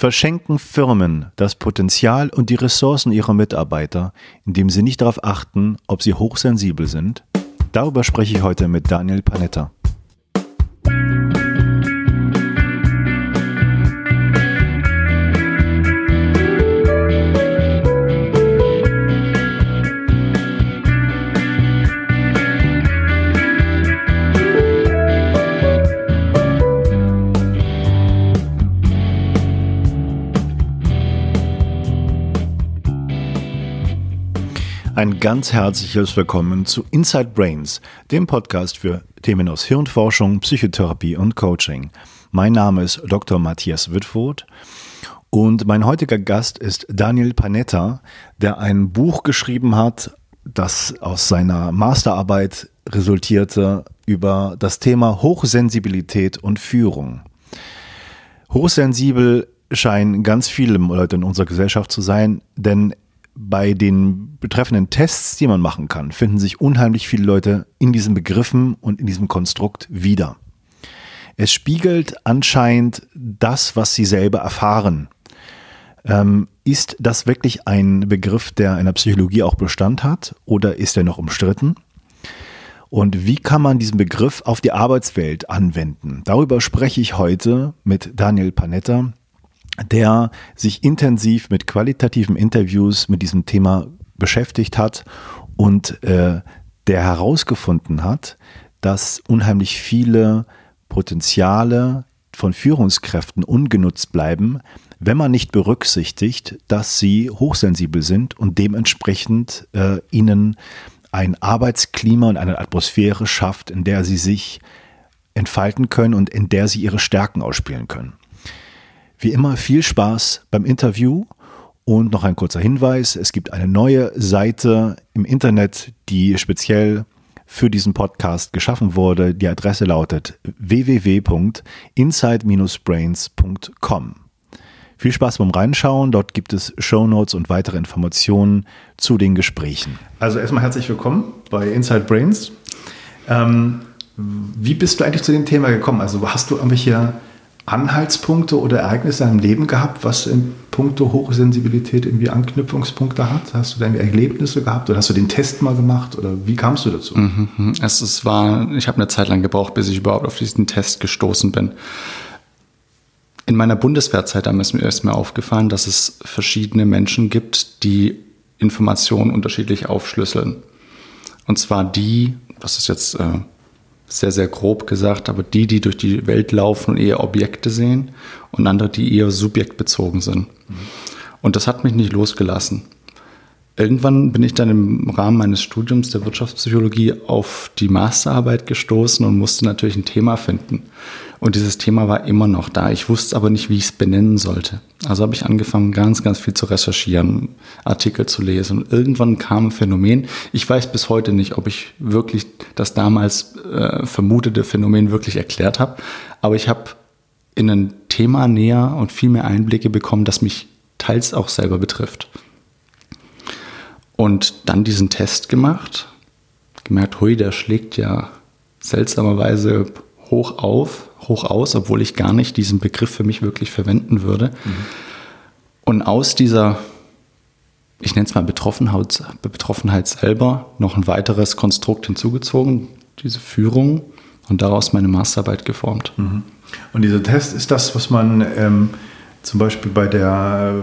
Verschenken Firmen das Potenzial und die Ressourcen ihrer Mitarbeiter, indem sie nicht darauf achten, ob sie hochsensibel sind? Darüber spreche ich heute mit Daniel Panetta. Ein ganz herzliches Willkommen zu Inside Brains, dem Podcast für Themen aus Hirnforschung, Psychotherapie und Coaching. Mein Name ist Dr. Matthias Wittfurt und mein heutiger Gast ist Daniel Panetta, der ein Buch geschrieben hat, das aus seiner Masterarbeit resultierte über das Thema Hochsensibilität und Führung. Hochsensibel scheinen ganz viele Leute in unserer Gesellschaft zu sein, denn bei den betreffenden Tests, die man machen kann, finden sich unheimlich viele Leute in diesen Begriffen und in diesem Konstrukt wieder. Es spiegelt anscheinend das, was sie selber erfahren. Ähm, ist das wirklich ein Begriff, der in der Psychologie auch Bestand hat oder ist er noch umstritten? Und wie kann man diesen Begriff auf die Arbeitswelt anwenden? Darüber spreche ich heute mit Daniel Panetta, der sich intensiv mit qualitativen Interviews mit diesem Thema beschäftigt hat und äh, der herausgefunden hat, dass unheimlich viele Potenziale von Führungskräften ungenutzt bleiben, wenn man nicht berücksichtigt, dass sie hochsensibel sind und dementsprechend äh, ihnen ein Arbeitsklima und eine Atmosphäre schafft, in der sie sich entfalten können und in der sie ihre Stärken ausspielen können. Wie immer viel Spaß beim Interview und noch ein kurzer Hinweis, es gibt eine neue Seite im Internet, die speziell für diesen Podcast geschaffen wurde. Die Adresse lautet www.inside-brains.com. Viel Spaß beim Reinschauen. Dort gibt es Show Notes und weitere Informationen zu den Gesprächen. Also erstmal herzlich willkommen bei Inside Brains. Ähm, wie bist du eigentlich zu dem Thema gekommen? Also hast du irgendwelche Anhaltspunkte oder Ereignisse deinem Leben gehabt, was in puncto Hochsensibilität irgendwie Anknüpfungspunkte hat? Hast du da Erlebnisse gehabt oder hast du den Test mal gemacht oder wie kamst du dazu? Mhm, mhm. es, es war, ich habe eine Zeit lang gebraucht, bis ich überhaupt auf diesen Test gestoßen bin. In meiner Bundeswehrzeit ist mir erst aufgefallen, dass es verschiedene Menschen gibt, die Informationen unterschiedlich aufschlüsseln. Und zwar die, was ist jetzt äh, sehr, sehr grob gesagt, aber die, die durch die Welt laufen und eher Objekte sehen und andere, die eher subjektbezogen sind. Mhm. Und das hat mich nicht losgelassen. Irgendwann bin ich dann im Rahmen meines Studiums der Wirtschaftspsychologie auf die Masterarbeit gestoßen und musste natürlich ein Thema finden. Und dieses Thema war immer noch da. Ich wusste aber nicht, wie ich es benennen sollte. Also habe ich angefangen, ganz, ganz viel zu recherchieren, Artikel zu lesen. Und irgendwann kam ein Phänomen. Ich weiß bis heute nicht, ob ich wirklich das damals äh, vermutete Phänomen wirklich erklärt habe. Aber ich habe in ein Thema näher und viel mehr Einblicke bekommen, das mich teils auch selber betrifft. Und dann diesen Test gemacht, gemerkt, hui, der schlägt ja seltsamerweise hoch auf, hoch aus, obwohl ich gar nicht diesen Begriff für mich wirklich verwenden würde. Mhm. Und aus dieser, ich nenne es mal Betroffenheit, Betroffenheit selber, noch ein weiteres Konstrukt hinzugezogen, diese Führung und daraus meine Masterarbeit geformt. Mhm. Und dieser Test ist das, was man ähm, zum Beispiel bei der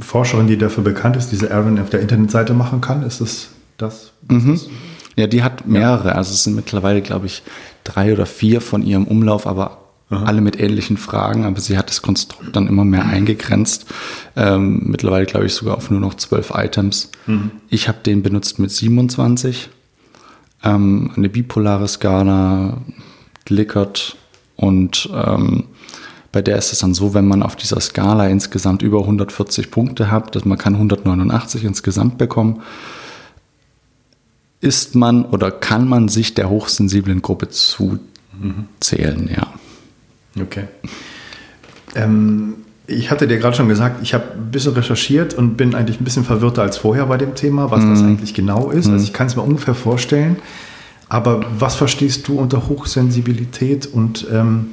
Forscherin, die dafür bekannt ist, diese Aaron auf der Internetseite machen kann? Ist es das? Mhm. Ja, die hat mehrere. Ja. Also es sind mittlerweile, glaube ich, drei oder vier von ihrem Umlauf, aber Aha. alle mit ähnlichen Fragen. Aber sie hat das Konstrukt dann immer mehr eingegrenzt. Ähm, mittlerweile, glaube ich, sogar auf nur noch zwölf Items. Mhm. Ich habe den benutzt mit 27. Ähm, eine bipolare Skala, Likert und ähm, bei der ist es dann so, wenn man auf dieser Skala insgesamt über 140 Punkte hat, dass man kann 189 insgesamt bekommen, ist man oder kann man sich der hochsensiblen Gruppe zuzählen, ja. Okay. Ähm, ich hatte dir gerade schon gesagt, ich habe ein bisschen recherchiert und bin eigentlich ein bisschen verwirrter als vorher bei dem Thema, was mm. das mhm. eigentlich genau ist. Mm. Also ich kann es mir ungefähr vorstellen. Aber was verstehst du unter Hochsensibilität und ähm,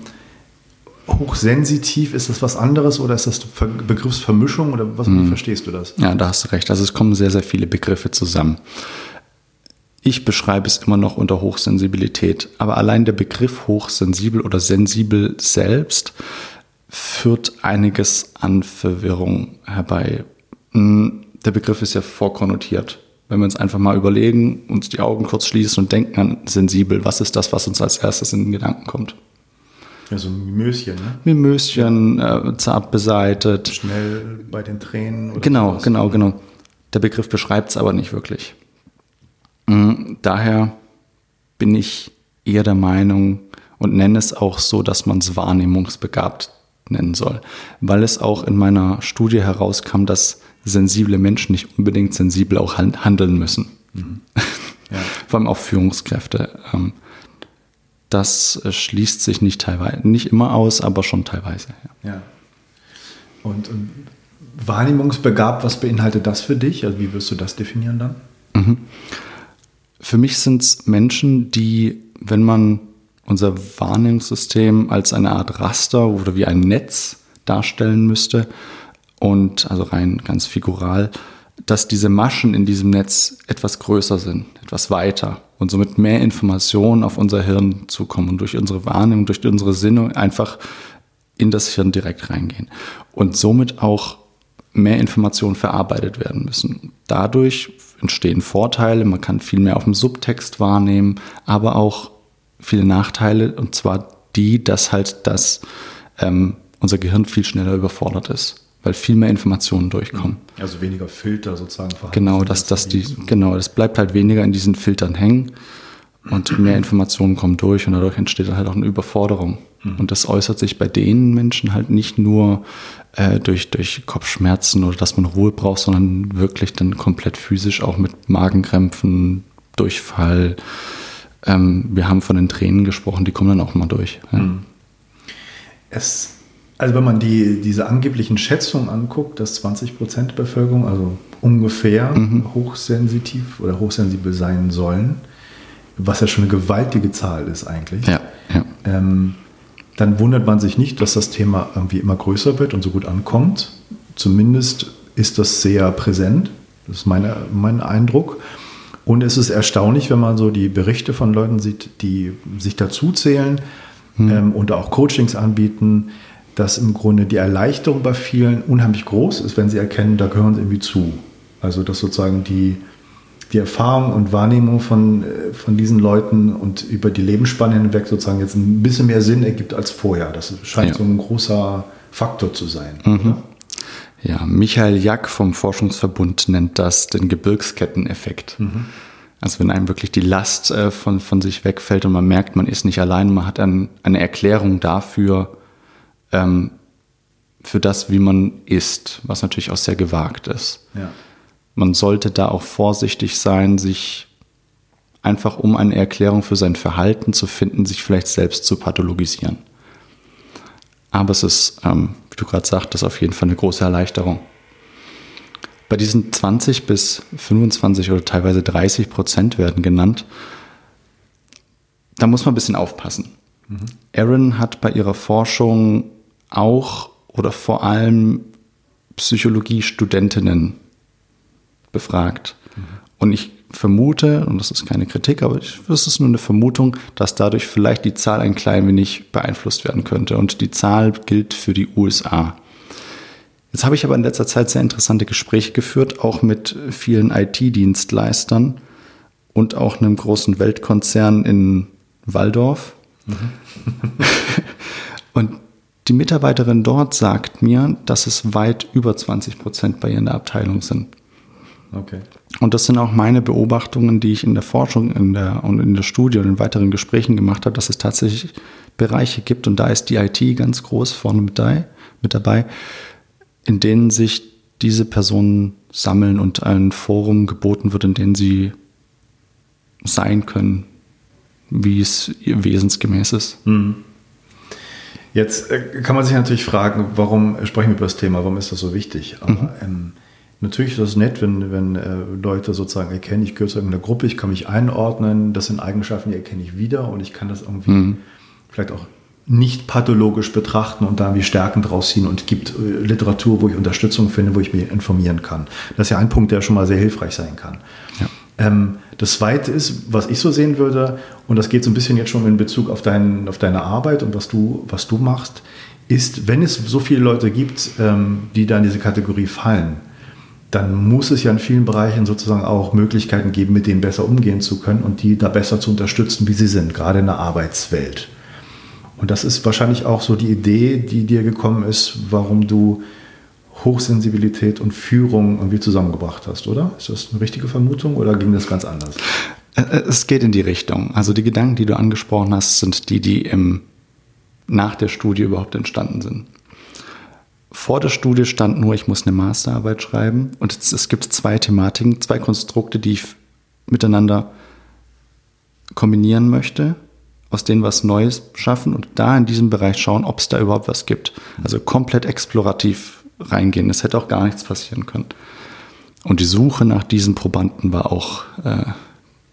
hochsensitiv, ist das was anderes oder ist das Begriffsvermischung oder was wie verstehst du das? Ja, da hast du recht. Also es kommen sehr, sehr viele Begriffe zusammen. Ich beschreibe es immer noch unter Hochsensibilität, aber allein der Begriff hochsensibel oder sensibel selbst führt einiges an Verwirrung herbei. Hm, Der Begriff ist ja vorkonnotiert. Wenn wir uns einfach mal überlegen, uns die Augen kurz schließen und denken an sensibel, was ist das, was uns als erstes in den Gedanken kommt? Ja, so ein Mimöschen, ne? Mimöschen, äh, zart beseitet. Schnell bei den Tränen. Genau, sowas. genau, genau. Der Begriff beschreibt es aber nicht wirklich. Mm, Daher bin ich eher der Meinung und nenne es auch so, dass man es wahrnehmungsbegabt nennen soll, weil es auch in meiner Studie herauskam, dass sensible Menschen nicht unbedingt sensibel auch han- handeln müssen. Ja. Vor allem auch Führungskräfte. Ähm, Das äh, schließt sich nicht teilweise, nicht immer aus, aber schon teilweise. Ja. Ja. Und, und wahrnehmungsbegabt, was beinhaltet das für dich? Also wie wirst du das definieren dann? Für mich sind es Menschen, die, wenn man unser Wahrnehmungssystem als eine Art Raster oder wie ein Netz darstellen müsste und also rein ganz figural, dass diese Maschen in diesem Netz etwas größer sind, etwas weiter und somit mehr Informationen auf unser Hirn zukommen und durch unsere Wahrnehmung, durch unsere Sinne einfach in das Hirn direkt reingehen und somit auch mehr Informationen verarbeitet werden müssen. Dadurch entstehen Vorteile, man kann viel mehr auf dem Subtext wahrnehmen, aber auch viele Nachteile und zwar die, dass halt das ähm, unser Gehirn viel schneller überfordert ist, weil viel mehr Informationen durchkommen. Also weniger Filter sozusagen vorhanden. Genau, dass das die, genau, das bleibt halt weniger in diesen Filtern hängen und mehr Informationen kommen durch und dadurch entsteht dann halt auch eine Überforderung. Und das äußert sich bei den Menschen halt nicht nur äh, durch, durch Kopfschmerzen oder dass man Ruhe braucht, sondern wirklich dann komplett physisch auch mit Magenkrämpfen, Durchfall. Ähm, wir haben von den Tränen gesprochen, die kommen dann auch mal durch. Ja. Es, also wenn man die, diese angeblichen Schätzungen anguckt, dass 20 Prozent der Bevölkerung, also ungefähr, hochsensitiv oder hochsensibel sein sollen, was ja schon eine gewaltige Zahl ist eigentlich, Ja, ja. ähm, dann wundert man sich nicht, dass das Thema irgendwie immer größer wird und so gut ankommt. Zumindest ist das sehr präsent. Das ist meine, mein Eindruck. Und es ist erstaunlich, wenn man so die Berichte von Leuten sieht, die sich dazu zählen ähm, und auch Coachings anbieten, dass im Grunde die Erleichterung bei vielen unheimlich groß ist, wenn sie erkennen, da gehören sie irgendwie zu. Also dass sozusagen die, die Erfahrung und Wahrnehmung von, äh, von diesen Leuten und über die Lebensspanne hinweg sozusagen jetzt ein bisschen mehr Sinn ergibt als vorher. Das scheint Ja. so ein großer Faktor zu sein. Oder? Ja, Michael Jack vom Forschungsverbund nennt das den Gebirgsketteneffekt. Also wenn einem wirklich die Last äh, von, von sich wegfällt und man merkt, man ist nicht allein, man hat ein, eine Erklärung dafür, ähm, für das, wie man ist, was natürlich auch sehr gewagt ist. Ja. Man sollte da auch vorsichtig sein, sich einfach um eine Erklärung für sein Verhalten zu finden, sich vielleicht selbst zu pathologisieren. Aber es ist, ähm, wie du gerade sagtest, auf jeden Fall eine große Erleichterung. Bei diesen 20 bis 25 oder teilweise 30 Prozent werden genannt. Da muss man ein bisschen aufpassen. Erin hat bei ihrer Forschung auch oder vor allem Psychologiestudentinnen befragt. Und ich vermute, und das ist keine Kritik, aber das ist nur eine Vermutung, dass dadurch vielleicht die Zahl ein klein wenig beeinflusst werden könnte. Und die Zahl gilt für die USA. Jetzt habe ich aber in letzter Zeit sehr interessante Gespräche geführt, auch mit vielen IT-Dienstleistern und auch einem großen Weltkonzern in Waldorf. und die Mitarbeiterin dort sagt mir, dass es weit über 20 Prozent bei ihr in der Abteilung sind. Okay. Und das sind auch meine Beobachtungen, die ich in der Forschung in der, und in der Studie und in weiteren Gesprächen gemacht habe, dass es tatsächlich Bereiche gibt, und da ist die IT ganz groß vorne mit, dabei, mit dabei, in denen sich diese Personen sammeln und ein Forum geboten wird, in dem sie sein können, wie es ihr wesensgemäß ist. Jetzt äh, kann man sich natürlich fragen, warum sprechen wir über das Thema, warum ist das so wichtig? Aber ähm, natürlich ist es nett, wenn, wenn äh, Leute sozusagen erkennen, ich gehöre zu irgendeiner Gruppe, ich kann mich einordnen, das sind Eigenschaften, die erkenne ich wieder und ich kann das irgendwie vielleicht auch nicht pathologisch betrachten und da irgendwie Stärken draus ziehen und gibt äh, Literatur, wo ich Unterstützung finde, wo ich mich informieren kann. Das ist ja ein Punkt, der schon mal sehr hilfreich sein kann. Ja. Ähm, das zweite ist, was ich so sehen würde, und das geht so ein bisschen jetzt schon in Bezug auf, dein, auf deine Arbeit und was du, was du machst, ist, wenn es so viele Leute gibt, ähm, die da in diese Kategorie fallen, dann muss es ja in vielen Bereichen sozusagen auch Möglichkeiten geben, mit denen besser umgehen zu können und die da besser zu unterstützen, wie sie sind, gerade in der Arbeitswelt. Und das ist wahrscheinlich auch so die Idee, die dir gekommen ist, warum du Hochsensibilität und Führung irgendwie zusammengebracht hast, oder? Ist das eine richtige Vermutung oder ging das ganz anders? Äh, äh, es geht in die Richtung. Also die Gedanken, die du angesprochen hast, sind die, die im, nach der Studie überhaupt entstanden sind. Vor der Studie stand nur, ich muss eine Masterarbeit schreiben. Und es, es gibt zwei Thematiken, zwei Konstrukte, die ich miteinander kombinieren möchte, aus denen was Neues schaffen und da in diesem Bereich schauen, ob es da überhaupt was gibt. Also komplett explorativ reingehen. Es hätte auch gar nichts passieren können. Und die Suche nach diesen Probanden war auch äh,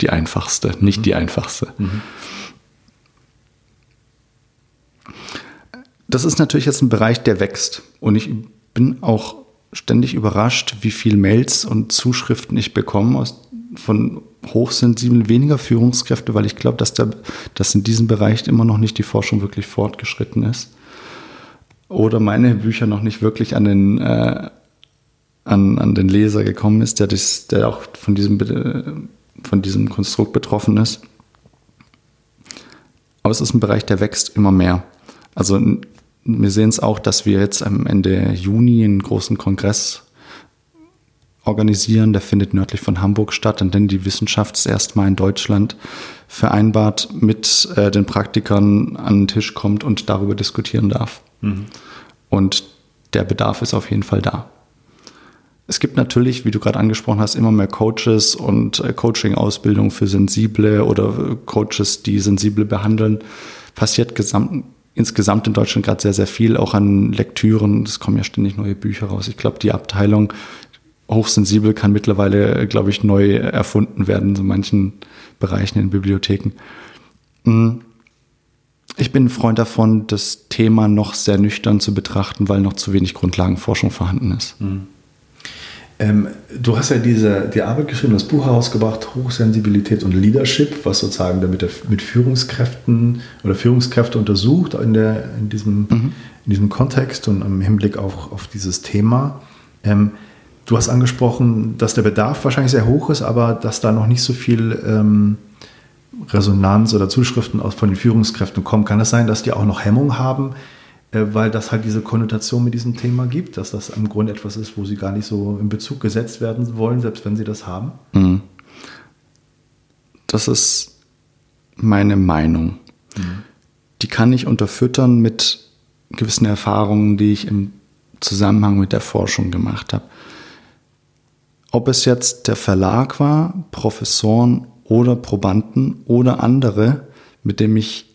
die einfachste, nicht mhm. die einfachste. Das ist natürlich jetzt ein Bereich, der wächst. Und ich bin auch ständig überrascht, wie viele Mails und Zuschriften ich bekomme aus, von hochsensiblen, weniger Führungskräfte, weil ich glaube, dass, dass in diesem Bereich immer noch nicht die Forschung wirklich fortgeschritten ist. Oder meine Bücher noch nicht wirklich an den, äh, an, an den Leser gekommen ist, der, das, der auch von diesem, von diesem Konstrukt betroffen ist. Aber es ist ein Bereich, der wächst immer mehr. Also wir sehen es auch, dass wir jetzt am Ende Juni einen großen Kongress organisieren. Der findet nördlich von Hamburg statt, an dem die Wissenschaft das erste Mal in Deutschland vereinbart mit äh, den Praktikern an den Tisch kommt und darüber diskutieren darf. Mhm. Und der Bedarf ist auf jeden Fall da. Es gibt natürlich, wie du gerade angesprochen hast, immer mehr Coaches und äh, Coaching-Ausbildung für Sensible oder äh, Coaches, die Sensible behandeln. Passiert gesamt, insgesamt in Deutschland gerade sehr, sehr viel, auch an Lektüren. Es kommen ja ständig neue Bücher raus. Ich glaube, die Abteilung hochsensibel kann mittlerweile, glaube ich, neu erfunden werden in so manchen Bereichen in Bibliotheken. Hm. Ich bin ein Freund davon, das Thema noch sehr nüchtern zu betrachten, weil noch zu wenig Grundlagenforschung vorhanden ist. Mhm. Ähm, du hast ja diese, die Arbeit geschrieben, das Buch herausgebracht, Hochsensibilität und Leadership, was sozusagen damit mit Führungskräften oder Führungskräfte untersucht in, der, in, diesem, mhm. in diesem Kontext und im Hinblick auf, auf dieses Thema. Ähm, du hast angesprochen, dass der Bedarf wahrscheinlich sehr hoch ist, aber dass da noch nicht so viel ähm, Resonanz oder Zuschriften von den Führungskräften kommen. Kann es das sein, dass die auch noch Hemmung haben? Äh, weil das halt diese Konnotation mit diesem Thema gibt, dass das im Grunde etwas ist, wo sie gar nicht so in Bezug gesetzt werden wollen, selbst wenn sie das haben? Mhm. Das ist meine Meinung. Mhm. Die kann ich unterfüttern mit gewissen Erfahrungen, die ich im Zusammenhang mit der Forschung gemacht habe. Ob es jetzt der Verlag war, Professoren oder Probanden oder andere, mit dem ich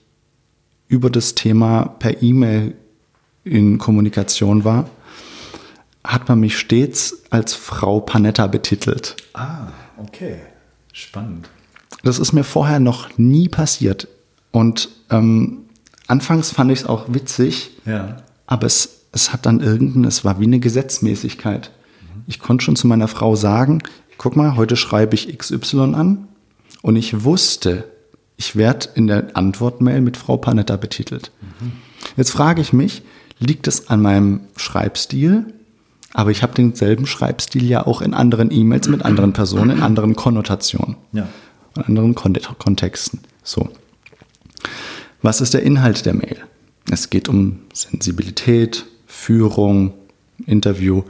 über das Thema per E-Mail in Kommunikation war, hat man mich stets als Frau Panetta betitelt. Ah, okay. Spannend. Das ist mir vorher noch nie passiert. Und ähm, anfangs fand ich es auch witzig, ja. aber es, es hat dann irgendein, es war wie eine Gesetzmäßigkeit. Mhm. Ich konnte schon zu meiner Frau sagen, guck mal, heute schreibe ich XY an und ich wusste, ich werde in der Antwortmail mit Frau Panetta betitelt. Mhm. Jetzt frage ich mich, liegt es an meinem Schreibstil? Aber ich habe denselben Schreibstil ja auch in anderen E-Mails mit anderen Personen, in anderen Konnotationen, ja. in anderen Kon Kontexten. So. Was ist der Inhalt der Mail? Es geht um Sensibilität, Führung, Interview.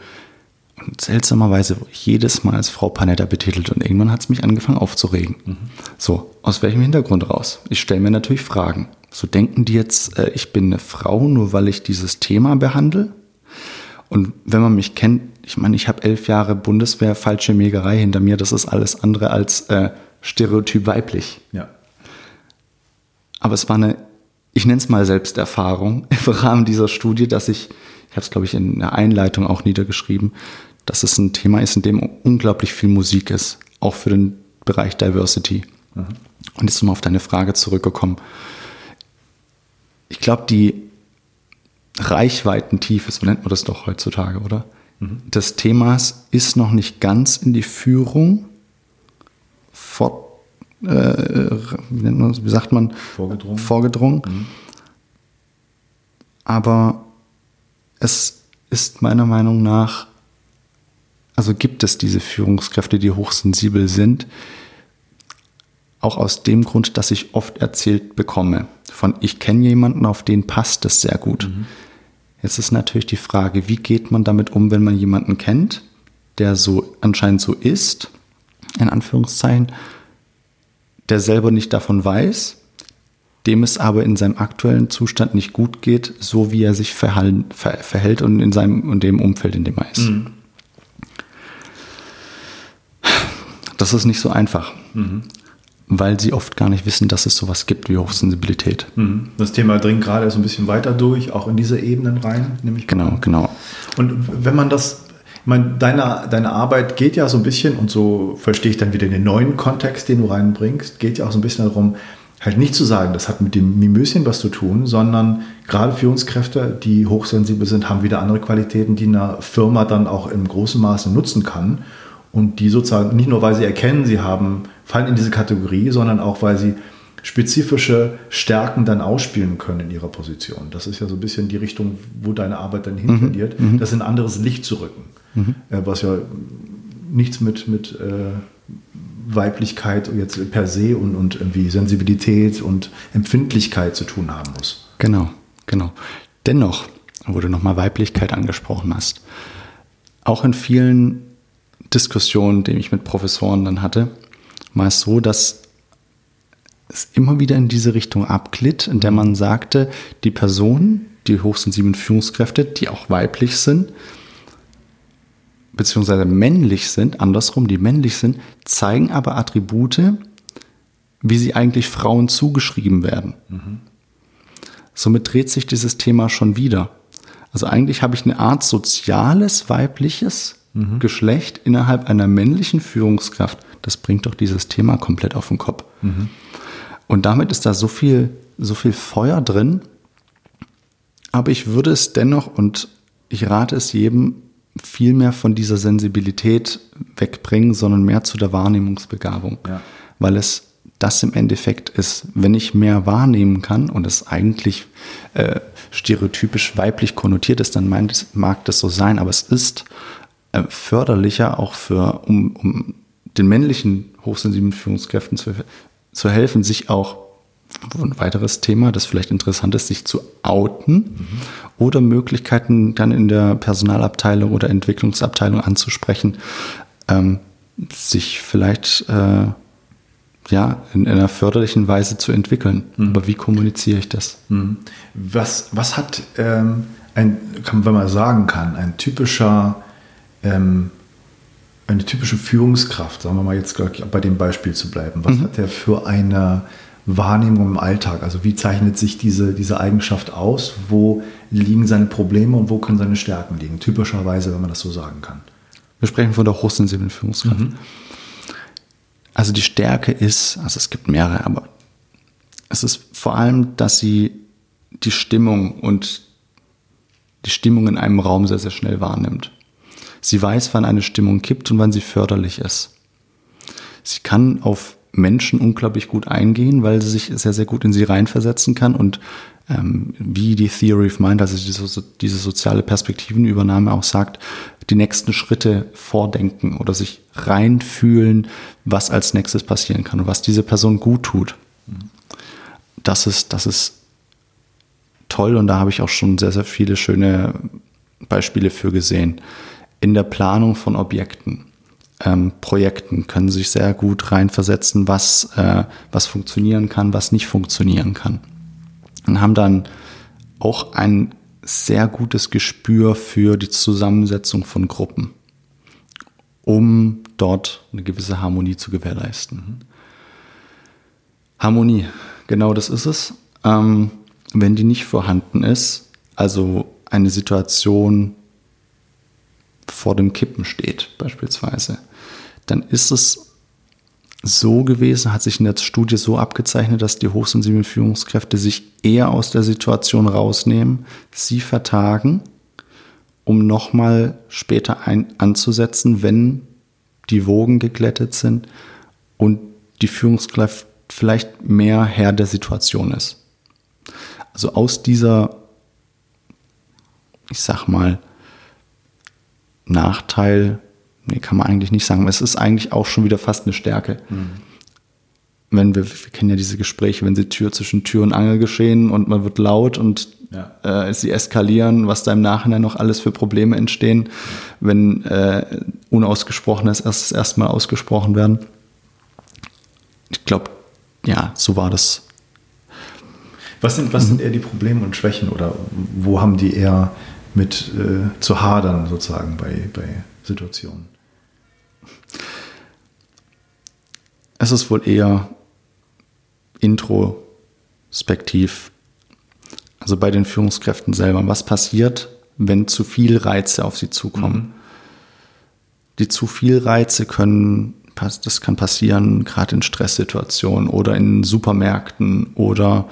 Und seltsamerweise wurde ich jedes Mal als Frau Panetta betitelt und irgendwann hat es mich angefangen aufzuregen. Mhm. So, aus welchem Hintergrund raus? Ich stelle mir natürlich Fragen. So denken die jetzt, äh, ich bin eine Frau, nur weil ich dieses Thema behandle? Und wenn man mich kennt, ich meine, ich habe elf Jahre Bundeswehr, falsche Megerei hinter mir, das ist alles andere als äh, stereotyp weiblich. Ja. Aber es war eine, ich nenne es mal Selbsterfahrung im Rahmen dieser Studie, dass ich, ich habe es glaube ich in der Einleitung auch niedergeschrieben, dass es ein Thema ist, in dem unglaublich viel Musik ist, auch für den Bereich Diversity. Mhm. Und jetzt mal auf deine Frage zurückgekommen ich glaube, die Reichweitentiefe, so nennt man das doch heutzutage, oder? Mhm. Des Themas ist noch nicht ganz in die Führung fort, äh, wie, man, wie, sagt man? Vorgedrungen. Vorgedrungen. Mhm. Aber es ist meiner Meinung nach, also gibt es diese Führungskräfte, die hochsensibel sind, auch aus dem Grund, dass ich oft erzählt bekomme von, ich kenne jemanden, auf den passt es sehr gut. Mhm. Jetzt ist natürlich die Frage, wie geht man damit um, wenn man jemanden kennt, der so anscheinend so ist, in Anführungszeichen, der selber nicht davon weiß, dem es aber in seinem aktuellen Zustand nicht gut geht, so wie er sich verhalten, ver, verhält und in seinem und dem Umfeld, in dem er ist. Mhm. Das ist nicht so einfach. Mhm weil sie oft gar nicht wissen, dass es sowas gibt wie Hochsensibilität. Mhm. Das Thema dringt gerade so ein bisschen weiter durch, auch in diese Ebenen rein, nämlich. Genau, an. genau. Und wenn man das, ich meine, deine, deine Arbeit geht ja so ein bisschen, und so verstehe ich dann wieder den neuen Kontext, den du reinbringst, geht ja auch so ein bisschen darum, halt nicht zu sagen, das hat mit dem Mimöschen was zu tun, sondern gerade Führungskräfte, die hochsensibel sind, haben wieder andere Qualitäten, die eine Firma dann auch im großen Maße nutzen kann und die sozusagen nicht nur, weil sie erkennen, sie haben, fallen in diese Kategorie, sondern auch, weil sie spezifische Stärken dann ausspielen können in ihrer Position. Das ist ja so ein bisschen die Richtung, wo deine Arbeit dann hintendiert, mhm. das in ein anderes Licht zu rücken, mhm. Äh, was ja nichts mit, mit äh, Weiblichkeit jetzt per se und, und irgendwie Sensibilität und Empfindlichkeit zu tun haben muss. Genau, genau. Dennoch, wo du nochmal Weiblichkeit angesprochen hast, auch in vielen Diskussionen, die ich mit Professoren dann hatte, war es so, dass es immer wieder in diese Richtung abglitt, in der man sagte, die Personen, die hochsensiblen Führungskräfte, die auch weiblich sind, beziehungsweise männlich sind, andersrum, die männlich sind, zeigen aber Attribute, wie sie eigentlich Frauen zugeschrieben werden. Mhm. Somit dreht sich dieses Thema schon wieder. Also eigentlich habe ich eine Art soziales, weibliches mhm. Geschlecht innerhalb einer männlichen Führungskraft, das bringt doch dieses Thema komplett auf den Kopf. Mhm. Und damit ist da so viel, so viel Feuer drin. Aber ich würde es dennoch und ich rate es jedem, viel mehr von dieser Sensibilität wegbringen, sondern mehr zu der Wahrnehmungsbegabung. Ja. Weil es das im Endeffekt ist, wenn ich mehr wahrnehmen kann und es eigentlich äh, stereotypisch weiblich konnotiert ist, dann mag das so sein, aber es ist äh, förderlicher, auch für, um, um den männlichen hochsensiblen Führungskräften zu, zu helfen, sich auch ein weiteres Thema, das vielleicht interessant ist, sich zu outen mhm. oder Möglichkeiten dann in der Personalabteilung oder Entwicklungsabteilung anzusprechen, ähm, sich vielleicht äh, ja, in, in, einer förderlichen Weise zu entwickeln. Mhm. Aber wie kommuniziere ich das? Mhm. Was, was hat ähm, ein, kann, wenn man sagen kann, ein typischer ähm, eine typische Führungskraft, sagen wir mal jetzt bei dem Beispiel zu bleiben, was mhm. hat er für eine Wahrnehmung im Alltag? Also wie zeichnet sich diese, diese Eigenschaft aus? Wo liegen seine Probleme und wo können seine Stärken liegen? Typischerweise, wenn man das so sagen kann. Wir sprechen von der hochsensiblen Führungskraft. Mhm. Also die Stärke ist, also es gibt mehrere, aber es ist vor allem, dass sie die Stimmung und die Stimmung in einem Raum sehr, sehr schnell wahrnimmt. Sie weiß, wann eine Stimmung kippt und wann sie förderlich ist. Sie kann auf Menschen unglaublich gut eingehen, weil sie sich sehr, sehr gut in sie reinversetzen kann und ähm, wie die Theory of Mind, also diese, diese soziale Perspektivenübernahme auch sagt, die nächsten Schritte vordenken oder sich reinfühlen, was als nächstes passieren kann und was diese Person gut tut. Das ist, das ist toll und da habe ich auch schon sehr, sehr viele schöne Beispiele für gesehen in der Planung von Objekten, ähm, Projekten können sich sehr gut reinversetzen, was, äh, was funktionieren kann, was nicht funktionieren kann. Und haben dann auch ein sehr gutes Gespür für die Zusammensetzung von Gruppen, um dort eine gewisse Harmonie zu gewährleisten. Harmonie, genau das ist es. Ähm, wenn die nicht vorhanden ist, also eine Situation vor dem Kippen steht, beispielsweise, dann ist es so gewesen, hat sich in der Studie so abgezeichnet, dass die hochsensiblen Führungskräfte sich eher aus der Situation rausnehmen, sie vertagen, um nochmal später ein, anzusetzen, wenn die Wogen geglättet sind und die Führungskraft vielleicht mehr Herr der Situation ist. Also aus dieser, ich sag mal, Nachteil nee, kann man eigentlich nicht sagen. Es ist eigentlich auch schon wieder fast eine Stärke. Mhm. Wenn wir, wir kennen ja diese Gespräche, wenn sie Tür zwischen Tür und Angel geschehen und man wird laut und ja. äh, sie eskalieren, was da im Nachhinein noch alles für Probleme entstehen, wenn äh, Unausgesprochenes erst erstmal ausgesprochen werden. Ich glaube, ja, so war das. Was sind, was mhm. sind eher die Probleme und Schwächen oder wo haben die eher mit äh, zu hadern sozusagen bei, bei Situationen? Es ist wohl eher introspektiv. Also bei den Führungskräften selber. Was passiert, wenn zu viel Reize auf sie zukommen? Mhm. Die zu viel Reize können, das kann passieren, gerade in Stresssituationen oder in Supermärkten oder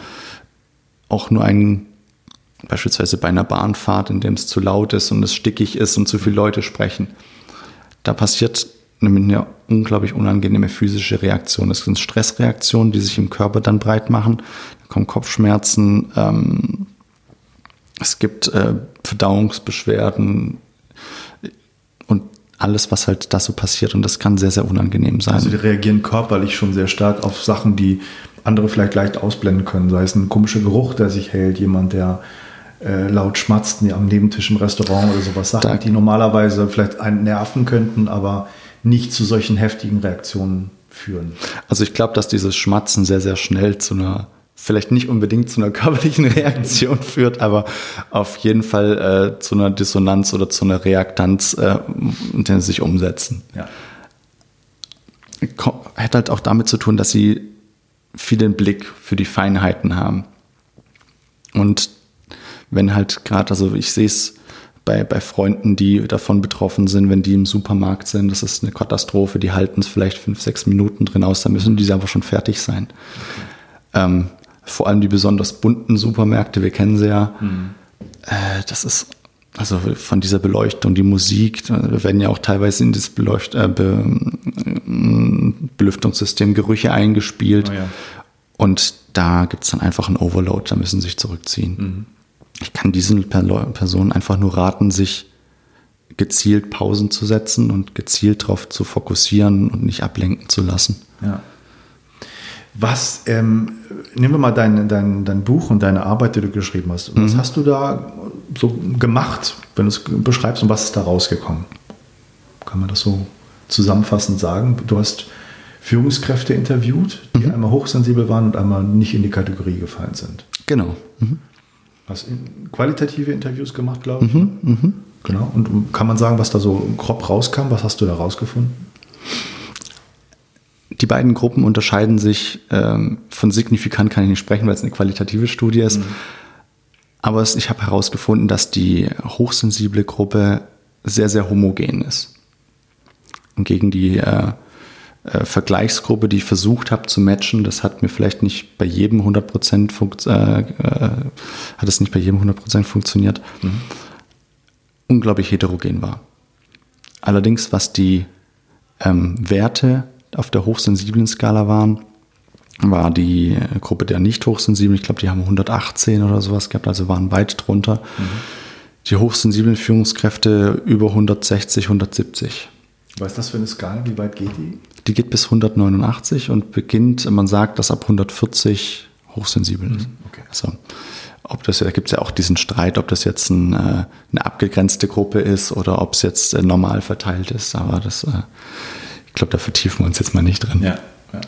auch nur ein, beispielsweise bei einer Bahnfahrt, in dem es zu laut ist und es stickig ist und zu viele Leute sprechen. Da passiert eine unglaublich unangenehme physische Reaktion. Das sind Stressreaktionen, die sich im Körper dann breit machen. Da kommen Kopfschmerzen, ähm, es gibt äh, Verdauungsbeschwerden und alles, was halt da so passiert. Und das kann sehr, sehr unangenehm sein. Also die reagieren körperlich schon sehr stark auf Sachen, die andere vielleicht leicht ausblenden können. Sei es ein komischer Geruch, der sich hält, jemand, der äh, laut schmatzt am Nebentisch im Restaurant oder sowas. Sachen, da, die normalerweise vielleicht einen nerven könnten, aber nicht zu solchen heftigen Reaktionen führen. Also ich glaube, dass dieses Schmatzen sehr, sehr schnell zu einer, vielleicht nicht unbedingt zu einer körperlichen Reaktion führt, aber auf jeden Fall äh, zu einer Dissonanz oder zu einer Reaktanz, äh, in der sie sich umsetzen. Ja. Hat halt auch damit zu tun, dass sie viel den Blick für die Feinheiten haben. Und wenn halt gerade, also ich sehe es bei, bei Freunden, die davon betroffen sind, wenn die im Supermarkt sind, das ist eine Katastrophe, die halten es vielleicht fünf, sechs Minuten drin aus, dann müssen die aber schon fertig sein. Okay. Ähm, vor allem die besonders bunten Supermärkte, wir kennen sie ja, mhm. äh, das ist also von dieser Beleuchtung, die Musik, wir werden ja auch teilweise in das Beleucht äh, Be Belüftungssystem Gerüche eingespielt. Oh ja. Und da gibt es dann einfach einen Overload, da müssen sie sich zurückziehen. Mhm ich kann diesen Personen einfach nur raten, sich gezielt Pausen zu setzen und gezielt darauf zu fokussieren und nicht ablenken zu lassen. Ja. Was, ähm, nehmen wir mal dein, dein, dein Buch und deine Arbeit, die du geschrieben hast. Was mhm. hast du da so gemacht, wenn du es beschreibst und was ist da rausgekommen? Kann man das so zusammenfassend sagen? Du hast Führungskräfte interviewt, die mhm. einmal hochsensibel waren und einmal nicht in die Kategorie gefallen sind. Genau. Mhm. Hast qualitative Interviews gemacht, glaube ich. Mhm, mh. Genau. Und kann man sagen, was da so grob rauskam? Was hast du da rausgefunden? Die beiden Gruppen unterscheiden sich ähm, von signifikant, kann ich nicht sprechen, weil es eine qualitative Studie ist. Mhm. Aber es, ich habe herausgefunden, dass die hochsensible Gruppe sehr, sehr homogen ist. Und gegen die äh, äh, Vergleichsgruppe, die ich versucht habe zu matchen, das hat mir vielleicht nicht bei jedem 100% funkt, äh, äh, hat es nicht bei jedem 100% funktioniert. Mhm. Unglaublich heterogen war. Allerdings, was die ähm, Werte auf der hochsensiblen Skala waren, war die Gruppe der nicht hochsensiblen, ich glaube, die haben 118 oder sowas gehabt, also waren weit drunter. Mhm. Die hochsensiblen Führungskräfte über 160, 170. Was ist das für eine Skala? Wie weit geht die? Die geht bis 189 und beginnt, man sagt, dass ab 140 hochsensibel ist. Mhm, okay. Also, ob das, da gibt es ja auch diesen Streit, ob das jetzt ein, äh, eine abgegrenzte Gruppe ist oder ob es jetzt äh, normal verteilt ist. Aber das, äh, ich glaube, da vertiefen wir uns jetzt mal nicht drin. Ja, ja.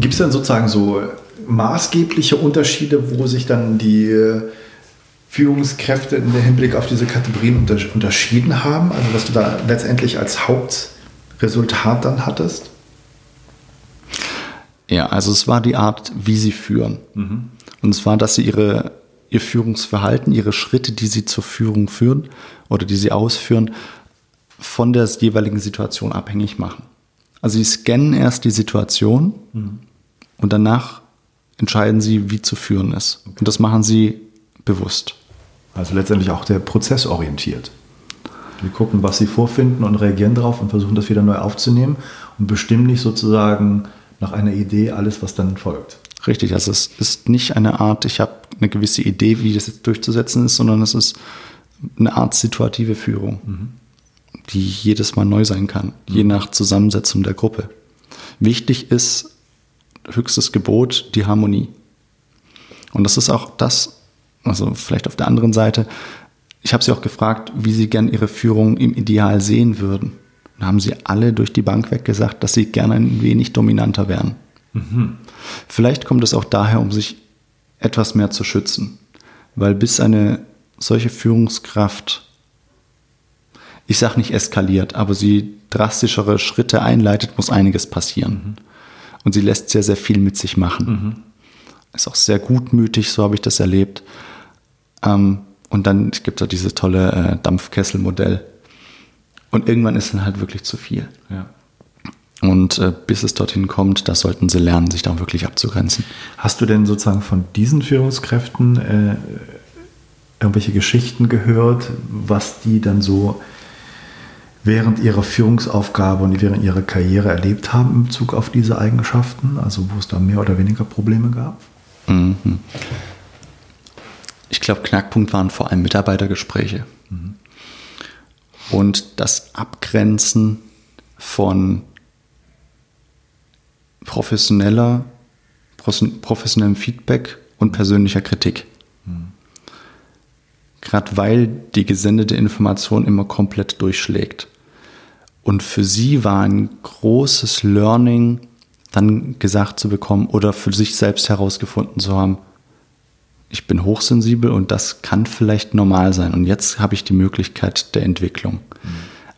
Gibt es dann sozusagen so maßgebliche Unterschiede, wo sich dann die Führungskräfte in der Hinblick auf diese Kategorien unterschieden haben? Also was du da letztendlich als Hauptresultat dann hattest? Ja, also es war die Art, wie sie führen. Mhm. Und zwar, dass sie ihre, ihr Führungsverhalten, ihre Schritte, die sie zur Führung führen oder die sie ausführen, von der jeweiligen Situation abhängig machen. Also sie scannen erst die Situation mhm. und danach entscheiden sie, wie zu führen ist. Okay. Und das machen sie bewusst. Also letztendlich auch der Prozess Wir gucken, was sie vorfinden und reagieren darauf und versuchen das wieder neu aufzunehmen und bestimmen nicht sozusagen nach einer Idee alles, was dann folgt. Richtig, also es ist nicht eine Art, ich habe eine gewisse Idee, wie das jetzt durchzusetzen ist, sondern es ist eine Art situative Führung, mhm. die jedes Mal neu sein kann, mhm. je nach Zusammensetzung der Gruppe. Wichtig ist höchstes Gebot die Harmonie. Und das ist auch das, also vielleicht auf der anderen Seite, ich habe sie auch gefragt, wie sie gern ihre Führung im Ideal sehen würden. Da haben sie alle durch die Bank weg gesagt, dass sie gerne ein wenig dominanter wären. Mhm. Vielleicht kommt es auch daher, um sich etwas mehr zu schützen. Weil bis eine solche Führungskraft, ich sage nicht eskaliert, aber sie drastischere Schritte einleitet, muss einiges passieren. Mhm. Und sie lässt sehr, sehr viel mit sich machen. Mhm. Ist auch sehr gutmütig, so habe ich das erlebt. Ähm, und dann gibt es dieses tolle äh, Dampfkesselmodell. Und irgendwann ist dann halt wirklich zu viel. Ja. Und äh, bis es dorthin kommt, da sollten sie lernen, sich da wirklich abzugrenzen. Hast du denn sozusagen von diesen Führungskräften äh, irgendwelche Geschichten gehört, was die dann so während ihrer Führungsaufgabe und während ihrer Karriere erlebt haben in Bezug auf diese Eigenschaften? Also wo es da mehr oder weniger Probleme gab? Mhm. Ich glaube, Knackpunkt waren vor allem Mitarbeitergespräche. Mhm. Und das Abgrenzen von professioneller, professionellem Feedback und persönlicher Kritik. Mhm. Gerade weil die gesendete Information immer komplett durchschlägt. Und für sie war ein großes Learning, dann gesagt zu bekommen oder für sich selbst herausgefunden zu haben, ich bin hochsensibel und das kann vielleicht normal sein. Und jetzt habe ich die Möglichkeit der Entwicklung. Mhm.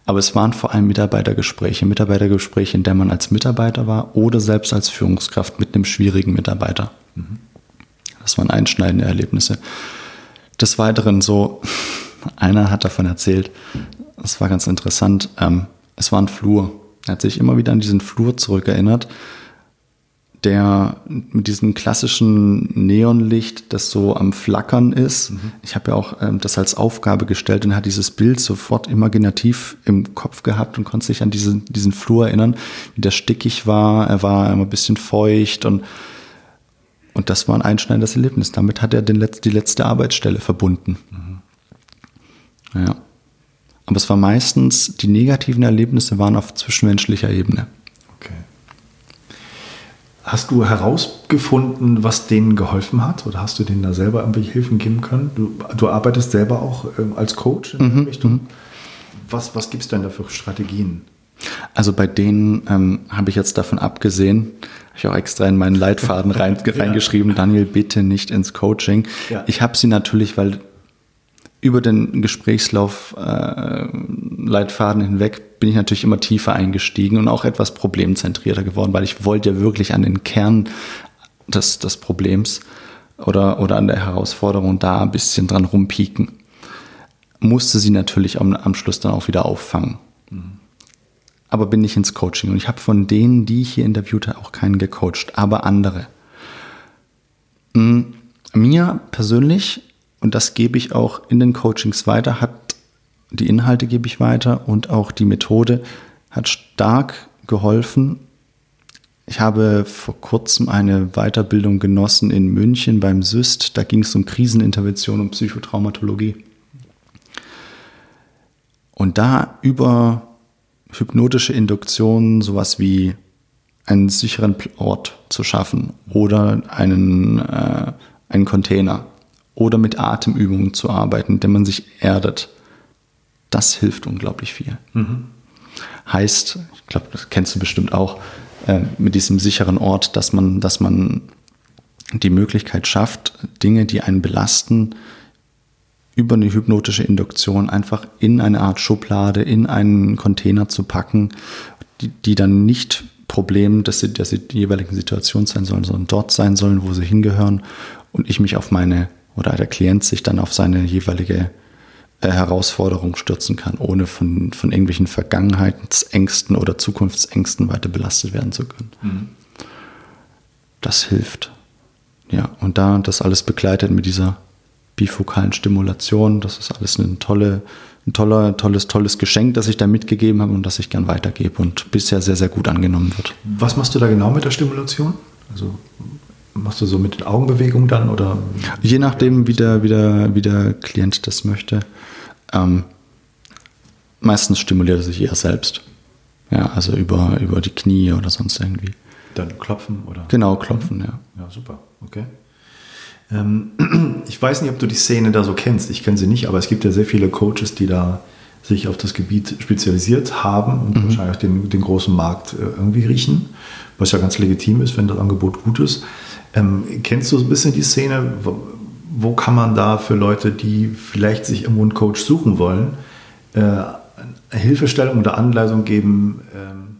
Aber es waren vor allem Mitarbeitergespräche, Mitarbeitergespräche, in der man als Mitarbeiter war oder selbst als Führungskraft mit einem schwierigen Mitarbeiter. Mhm. Das waren einschneidende Erlebnisse. Des Weiteren so, einer hat davon erzählt, das war ganz interessant, ähm, es war ein Flur. Er hat sich immer wieder an diesen Flur zurückerinnert der mit diesem klassischen Neonlicht, das so am Flackern ist. Mhm. Ich habe ja auch ähm, das als Aufgabe gestellt und hat dieses Bild sofort imaginativ im Kopf gehabt und konnte sich an diesen, diesen Flur erinnern, wie der stickig war. Er war immer ein bisschen feucht und, und das war ein einschneidendes Erlebnis. Damit hat er den Letz-, die letzte Arbeitsstelle verbunden. Mhm. Ja. Aber es war meistens, die negativen Erlebnisse waren auf zwischenmenschlicher Ebene. Hast du herausgefunden, was denen geholfen hat? Oder hast du denen da selber irgendwelche Hilfen geben können? Du, du arbeitest selber auch ähm, als Coach in mhm. Richtung. Mhm. Was, was gibt es denn da für Strategien? Also bei denen ähm, habe ich jetzt davon abgesehen, habe ich auch extra in meinen Leitfaden rein, ja. reingeschrieben, Daniel, bitte nicht ins Coaching. Ja. Ich habe sie natürlich, weil über den Gesprächslauf äh, hinweg bin ich natürlich immer tiefer eingestiegen und auch etwas problemzentrierter geworden, weil ich wollte ja wirklich an den Kern des, des Problems oder, oder an der Herausforderung da ein bisschen dran rumpieken. Musste sie natürlich am, am Schluss dann auch wieder auffangen. Mhm. Aber bin nicht ins Coaching. Und ich habe von denen, die ich hier interviewte, auch keinen gecoacht, aber andere. Mhm. Mir persönlich und das gebe ich auch in den Coachings weiter, hat die Inhalte gebe ich weiter und auch die Methode hat stark geholfen. Ich habe vor kurzem eine Weiterbildung genossen in München beim SYST. Da ging es um Krisenintervention und Psychotraumatologie. Und da über hypnotische Induktionen sowas wie einen sicheren Ort zu schaffen oder einen, äh, einen Container oder mit Atemübungen zu arbeiten, indem man sich erdet. Das hilft unglaublich viel. Mhm. Heißt, ich glaube, das kennst du bestimmt auch, äh, mit diesem sicheren Ort, dass man, dass man die Möglichkeit schafft, Dinge, die einen belasten, über eine hypnotische Induktion einfach in eine Art Schublade, in einen Container zu packen, die, die dann nicht Problem des, der, der jeweiligen Situation sein sollen, sondern dort sein sollen, wo sie hingehören und ich mich auf meine oder der Klient sich dann auf seine jeweilige äh, Herausforderungen stürzen kann, ohne von, von irgendwelchen Vergangenheitsängsten oder Zukunftsängsten weiter belastet werden zu können. Mhm. Das hilft. Ja, und da das alles begleitet mit dieser bifokalen Stimulation, das ist alles eine tolle, ein toller, tolles, tolles Geschenk, das ich da mitgegeben habe und das ich gern weitergebe und bisher sehr, sehr gut angenommen wird. Was machst du da genau mit der Stimulation? Also machst du so mit den Augenbewegungen dann oder? Je nachdem, wie der, wie der, wie der Klient das möchte. Ähm, meistens stimuliert er sich eher selbst. Ja, also über, über die Knie oder sonst irgendwie. Dann klopfen oder? Genau, klopfen, ja. Ja, super, okay. Ähm, ich weiß nicht, ob du die Szene da so kennst. Ich kenne sie nicht, aber es gibt ja sehr viele Coaches, die da sich auf das Gebiet spezialisiert haben und mhm. wahrscheinlich den, den großen Markt äh, irgendwie riechen, was ja ganz legitim ist, wenn das Angebot gut ist. Ähm, kennst du so ein bisschen die Szene? Wo, wo, kann man da für Leute, die vielleicht sich irgendwo einen Coach suchen wollen, äh, Hilfestellung oder Anleitung geben? Ähm,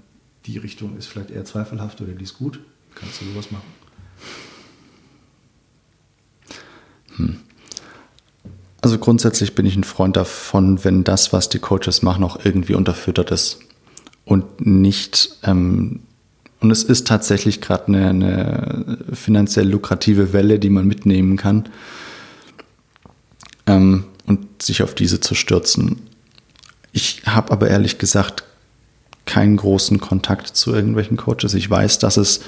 die Richtung ist vielleicht eher zweifelhaft oder die ist gut. Kannst du sowas machen? Hm. Also grundsätzlich bin ich ein Freund davon, wenn das, was die Coaches machen, auch irgendwie unterfüttert ist und nicht ähm, und es ist tatsächlich gerade eine, eine, finanziell lukrative Welle, die man mitnehmen kann ähm, und sich auf diese zu stürzen. Ich habe aber ehrlich gesagt keinen großen Kontakt zu irgendwelchen Coaches. Ich weiß, dass es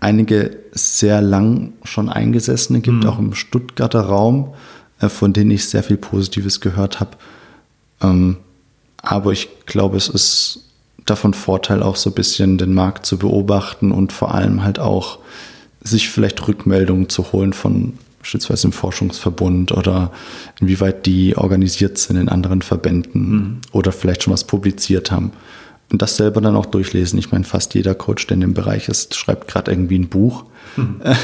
einige sehr lang schon Eingesessene gibt, mhm. auch im Stuttgarter Raum, äh, von denen ich sehr viel Positives gehört habe. Ähm, aber ich glaube, es ist davon Vorteil, auch so ein bisschen den Markt zu beobachten und vor allem halt auch sich vielleicht Rückmeldungen zu holen von beispielsweise im Forschungsverbund oder inwieweit die organisiert sind in anderen Verbänden mhm. oder vielleicht schon was publiziert haben. Und das selber dann auch durchlesen. Ich meine, fast jeder Coach, der in dem Bereich ist, schreibt gerade irgendwie ein Buch. Mhm. Ja.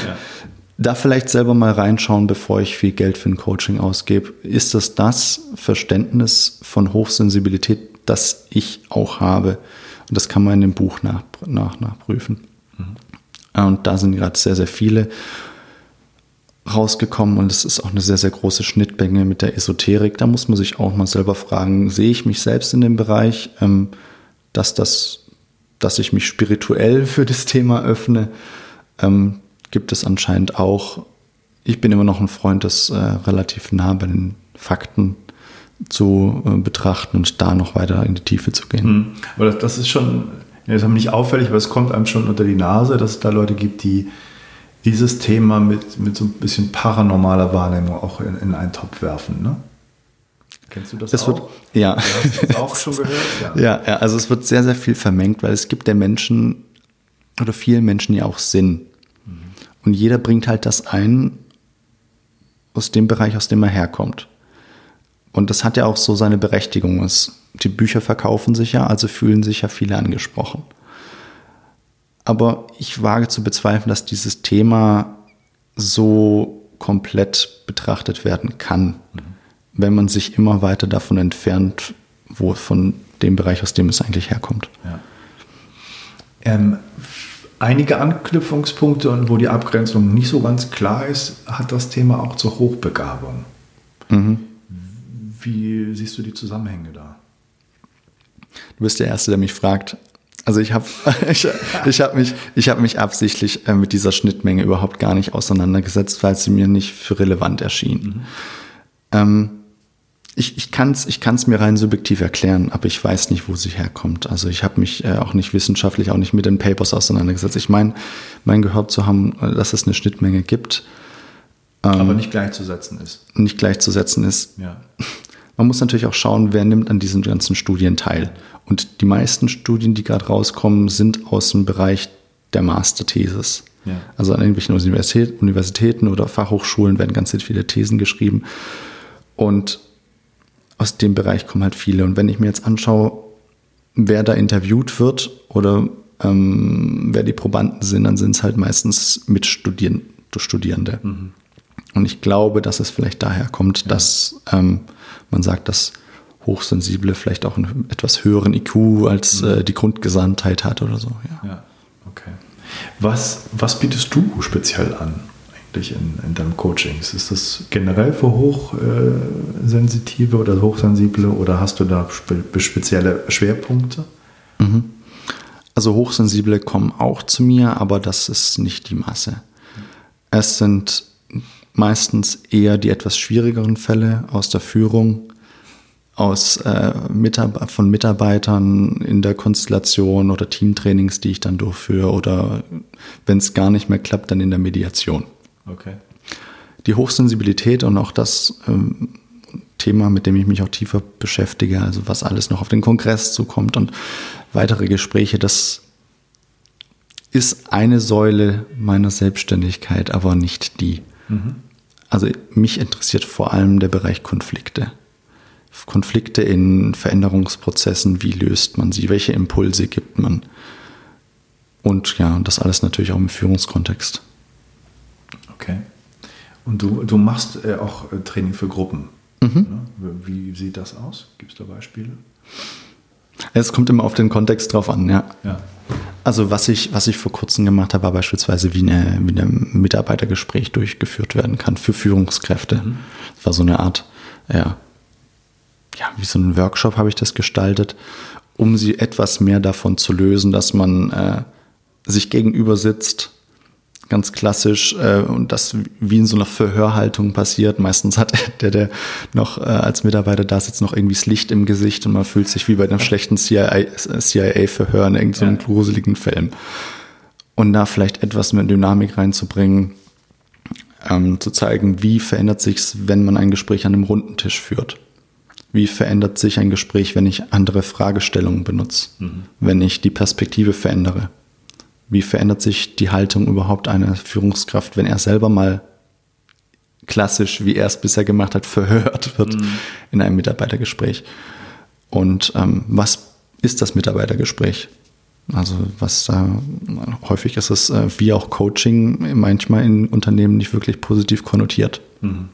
Da vielleicht selber mal reinschauen, bevor ich viel Geld für ein Coaching ausgebe. Ist das das Verständnis von Hochsensibilität, das ich auch habe? Und das kann man in dem Buch nach, nach, nachprüfen. Mhm. Und da sind gerade sehr, sehr viele rausgekommen und es ist auch eine sehr, sehr große Schnittmenge mit der Esoterik. Da muss man sich auch mal selber fragen, sehe ich mich selbst in dem Bereich, ähm, dass, das, dass ich mich spirituell für das Thema öffne, ähm, gibt es anscheinend auch. Ich bin immer noch ein Freund, das äh, relativ nah bei den Fakten zu äh, betrachten und da noch weiter in die Tiefe zu gehen. Mhm. Aber das, das, ist schon, ja, das ist nicht auffällig, aber es kommt einem schon unter die Nase, dass es da Leute gibt, die dieses Thema mit, mit so ein bisschen paranormaler Wahrnehmung auch in, in einen Topf werfen. Ne? Kennst du das, das auch? Wird, ja. Du hast das auch schon gehört? Ja. ja, ja, also es wird sehr, sehr viel vermengt, weil es gibt der Menschen oder vielen Menschen ja auch Sinn. Mhm. Und jeder bringt halt das ein aus dem Bereich, aus dem er herkommt. Und das hat ja auch so seine Berechtigung. die Bücher verkaufen sich ja, also fühlen sich ja viele angesprochen. Aber ich wage zu bezweifeln, dass dieses Thema so komplett betrachtet werden kann, mhm. wenn man sich immer weiter davon entfernt, wo von dem Bereich, aus dem es eigentlich herkommt. Ja. Ähm, einige Anknüpfungspunkte und wo die Abgrenzung nicht so ganz klar ist, hat das Thema auch zur Hochbegabung. Mhm. Wie siehst du die Zusammenhänge da? Du bist der Erste, der mich fragt. Also ich habe ich, ich hab mich, hab mich absichtlich äh, mit dieser Schnittmenge überhaupt gar nicht auseinandergesetzt, weil sie mir nicht für relevant erschien. Mhm. Ähm, ich ich kann es ich kann's mir rein subjektiv erklären, aber ich weiß nicht, wo sie herkommt. Also ich habe mich äh, auch nicht wissenschaftlich, auch nicht mit den Papers auseinandergesetzt. Ich meine, mein gehört zu haben, äh, dass es eine Schnittmenge gibt. Ähm, aber nicht gleichzusetzen ist. Nicht gleichzusetzen ist. Ja. Man muss natürlich auch schauen, wer nimmt an diesen ganzen Studien teil. Und die meisten Studien, die gerade rauskommen, sind aus dem Bereich der Masterthesis. Ja. Also an irgendwelchen Universität, Universitäten oder Fachhochschulen werden ganz viele Thesen geschrieben. Und aus dem Bereich kommen halt viele. Und wenn ich mir jetzt anschaue, wer da interviewt wird oder ähm, wer die Probanden sind, dann sind es halt meistens Mitstudierende. Mhm. Und ich glaube, dass es vielleicht daher kommt, ja. dass ähm, man sagt, dass Hochsensible vielleicht auch einen etwas höheren IQ als mhm. äh, die Grundgesamtheit hat oder so. Ja, ja okay. Was, was bietest du speziell an dich in, in deinem Coaching? Ist das generell für Hochsensitive äh, oder Hochsensible oder hast du da spe spezielle Schwerpunkte? Mhm. Also Hochsensible kommen auch zu mir, aber das ist nicht die Masse. Es sind meistens eher die etwas schwierigeren Fälle aus der Führung, aus, äh, Mitab von Mitarbeitern in der Konstellation oder Teamtrainings, die ich dann durchführe oder wenn es gar nicht mehr klappt, dann in der Mediation. Okay. Die Hochsensibilität und auch das ähm, Thema, mit dem ich mich auch tiefer beschäftige, also was alles noch auf den Kongress zukommt und weitere Gespräche, das ist eine Säule meiner Selbstständigkeit, aber nicht die. Mhm. Also mich interessiert vor allem der Bereich Konflikte. Konflikte in Veränderungsprozessen, wie löst man sie, welche Impulse gibt man. Und ja, das alles natürlich auch im Führungskontext. Okay. Und du, du machst äh, auch äh, Training für Gruppen. Mhm. Ne? Wie sieht das aus? Gibt es da Beispiele? Es kommt immer auf den Kontext drauf an, ja. ja. Also was ich, was ich vor kurzem gemacht habe, war beispielsweise, wie, eine, wie ein Mitarbeitergespräch durchgeführt werden kann für Führungskräfte. Mhm. Das war so eine Art, ja, ja, wie so ein Workshop habe ich das gestaltet, um sie etwas mehr davon zu lösen, dass man äh, sich gegenüber sitzt, ganz klassisch, äh, und das wie in so einer Verhörhaltung passiert. Meistens hat der, der noch äh, als Mitarbeiter da sitzt, noch irgendwie das Licht im Gesicht und man fühlt sich wie bei einem schlechten CIA-Verhör CIA in irgendeinem ja. gruseligen Film. Und da vielleicht etwas mehr Dynamik reinzubringen, ähm, zu zeigen, wie verändert sich's, wenn man ein Gespräch an einem runden Tisch führt. Wie verändert sich ein Gespräch, wenn ich andere Fragestellungen benutze, mhm. wenn ich die Perspektive verändere? Wie verändert sich die Haltung überhaupt einer Führungskraft, wenn er selber mal klassisch, wie er es bisher gemacht hat, verhört wird mhm. in einem Mitarbeitergespräch? Und ähm, was ist das Mitarbeitergespräch? Also was da äh, häufig ist es äh, wie auch Coaching manchmal in Unternehmen nicht wirklich positiv konnotiert. Mhm.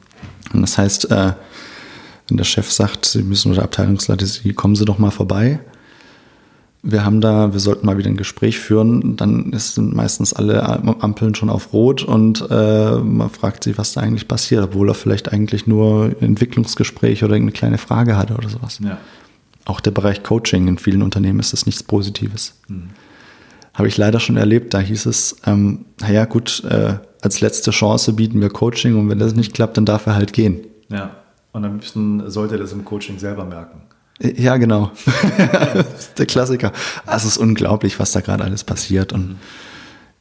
Und das heißt, äh, wenn der Chef sagt, Sie müssen oder Abteilungsleiter, Sie kommen Sie doch mal vorbei. Wir haben da, wir sollten mal wieder ein Gespräch führen, dann sind meistens alle Ampeln schon auf Rot und äh, man fragt sich, was da eigentlich passiert, obwohl er vielleicht eigentlich nur ein Entwicklungsgespräch oder eine kleine Frage hatte oder sowas. Ja. Auch der Bereich Coaching in vielen Unternehmen ist das nichts Positives. Mhm. Habe ich leider schon erlebt, da hieß es, ähm, naja gut, äh, als letzte Chance bieten wir Coaching und wenn das nicht klappt, dann darf er halt gehen. Ja. Und am liebsten sollte er das im Coaching selber merken. Ja, genau. der Klassiker. Also es ist unglaublich, was da gerade alles passiert. Und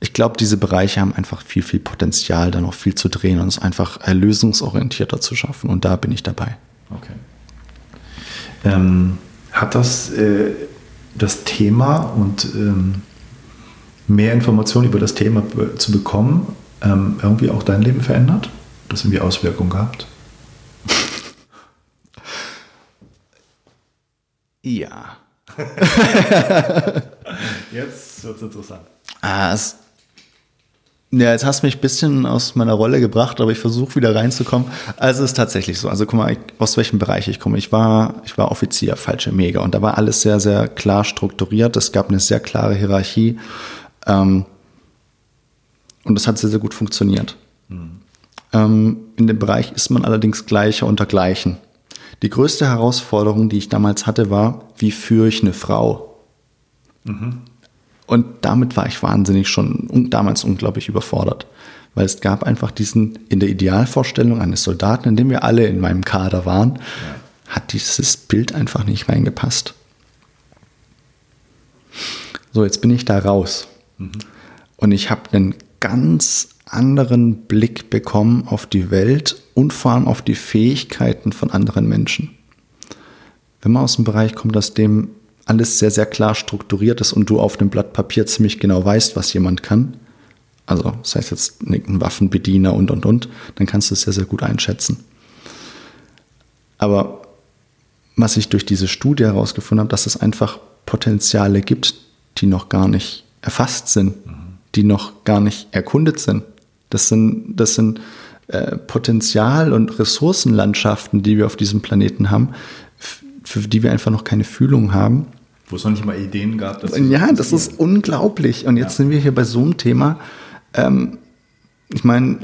ich glaube, diese Bereiche haben einfach viel, viel Potenzial, da noch viel zu drehen und es einfach lösungsorientierter zu schaffen. Und da bin ich dabei. Okay. Ähm, hat das äh, das Thema und ähm, mehr Informationen über das Thema zu bekommen ähm, irgendwie auch dein Leben verändert? Das irgendwie Auswirkungen gehabt? Ja. jetzt wird es interessant. Ah, es, ja, jetzt hast du mich ein bisschen aus meiner Rolle gebracht, aber ich versuche wieder reinzukommen. Also es ist tatsächlich so. Also guck mal, aus welchem Bereich ich komme. Ich war, ich war Offizier, falsche Mega. Und da war alles sehr, sehr klar strukturiert. Es gab eine sehr klare Hierarchie. Ähm, und das hat sehr, sehr gut funktioniert. Mhm. Ähm, in dem Bereich ist man allerdings gleicher unter Gleichen. Die größte Herausforderung, die ich damals hatte, war, wie führe ich eine Frau? Mhm. Und damit war ich wahnsinnig schon damals unglaublich überfordert. Weil es gab einfach diesen, in der Idealvorstellung eines Soldaten, in dem wir alle in meinem Kader waren, ja. hat dieses Bild einfach nicht reingepasst. So, jetzt bin ich da raus. Mhm. Und ich habe einen ganz anderen Blick bekommen auf die Welt und vor allem auf die Fähigkeiten von anderen Menschen. Wenn man aus dem Bereich kommt, dass dem alles sehr, sehr klar strukturiert ist und du auf dem Blatt Papier ziemlich genau weißt, was jemand kann, also das heißt jetzt ein Waffenbediener und, und, und, dann kannst du es sehr, sehr gut einschätzen. Aber was ich durch diese Studie herausgefunden habe, dass es einfach Potenziale gibt, die noch gar nicht erfasst sind, mhm. die noch gar nicht erkundet sind. Das sind, das sind äh, Potenzial- und Ressourcenlandschaften, die wir auf diesem Planeten haben, für die wir einfach noch keine Fühlung haben. Wo es noch nicht mal Ideen gab. Dass ja, das ist unglaublich. Und jetzt ja. sind wir hier bei so einem Thema. Ähm, ich meine,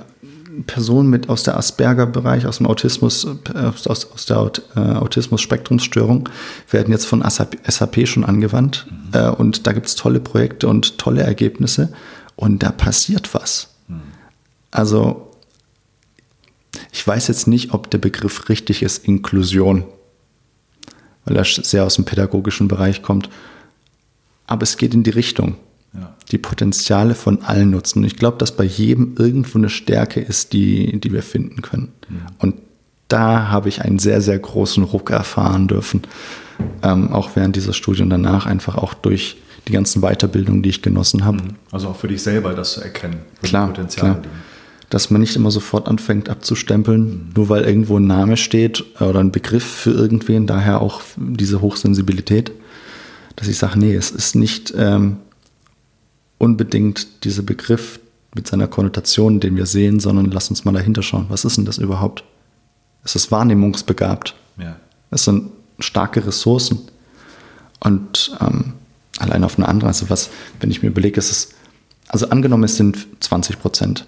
Personen mit aus der Asperger-Bereich, aus dem Autismus, äh, aus, aus der Aut äh, Autismus-Spektrumsstörung, werden jetzt von SAP, schon angewandt. Mhm. Äh, und da gibt es tolle Projekte und tolle Ergebnisse. Und da passiert was. Also, ich weiß jetzt nicht, ob der Begriff richtig ist, Inklusion, weil er sehr aus dem pädagogischen Bereich kommt. Aber es geht in die Richtung ja. die Potenziale von allen nutzen. Und ich glaube, dass bei jedem irgendwo eine Stärke ist, die, die wir finden können. Mhm. Und da habe ich einen sehr, sehr großen Ruck erfahren dürfen, ähm, auch während dieser Studie und danach einfach auch durch die ganzen Weiterbildungen, die ich genossen habe. Mhm. Also auch für dich selber das zu erkennen, klar, Potenziale klar. Dass man nicht immer sofort anfängt abzustempeln, nur weil irgendwo ein Name steht oder ein Begriff für irgendwen, daher auch diese Hochsensibilität, dass ich sage, nee, es ist nicht ähm, unbedingt dieser Begriff mit seiner Konnotation, den wir sehen, sondern lass uns mal dahinter schauen. Was ist denn das überhaupt? Es ist wahrnehmungsbegabt. Ja. Es sind starke Ressourcen. Und ähm, allein auf eine andere, also was, wenn ich mir überlege, ist es, also angenommen, es sind 20 Prozent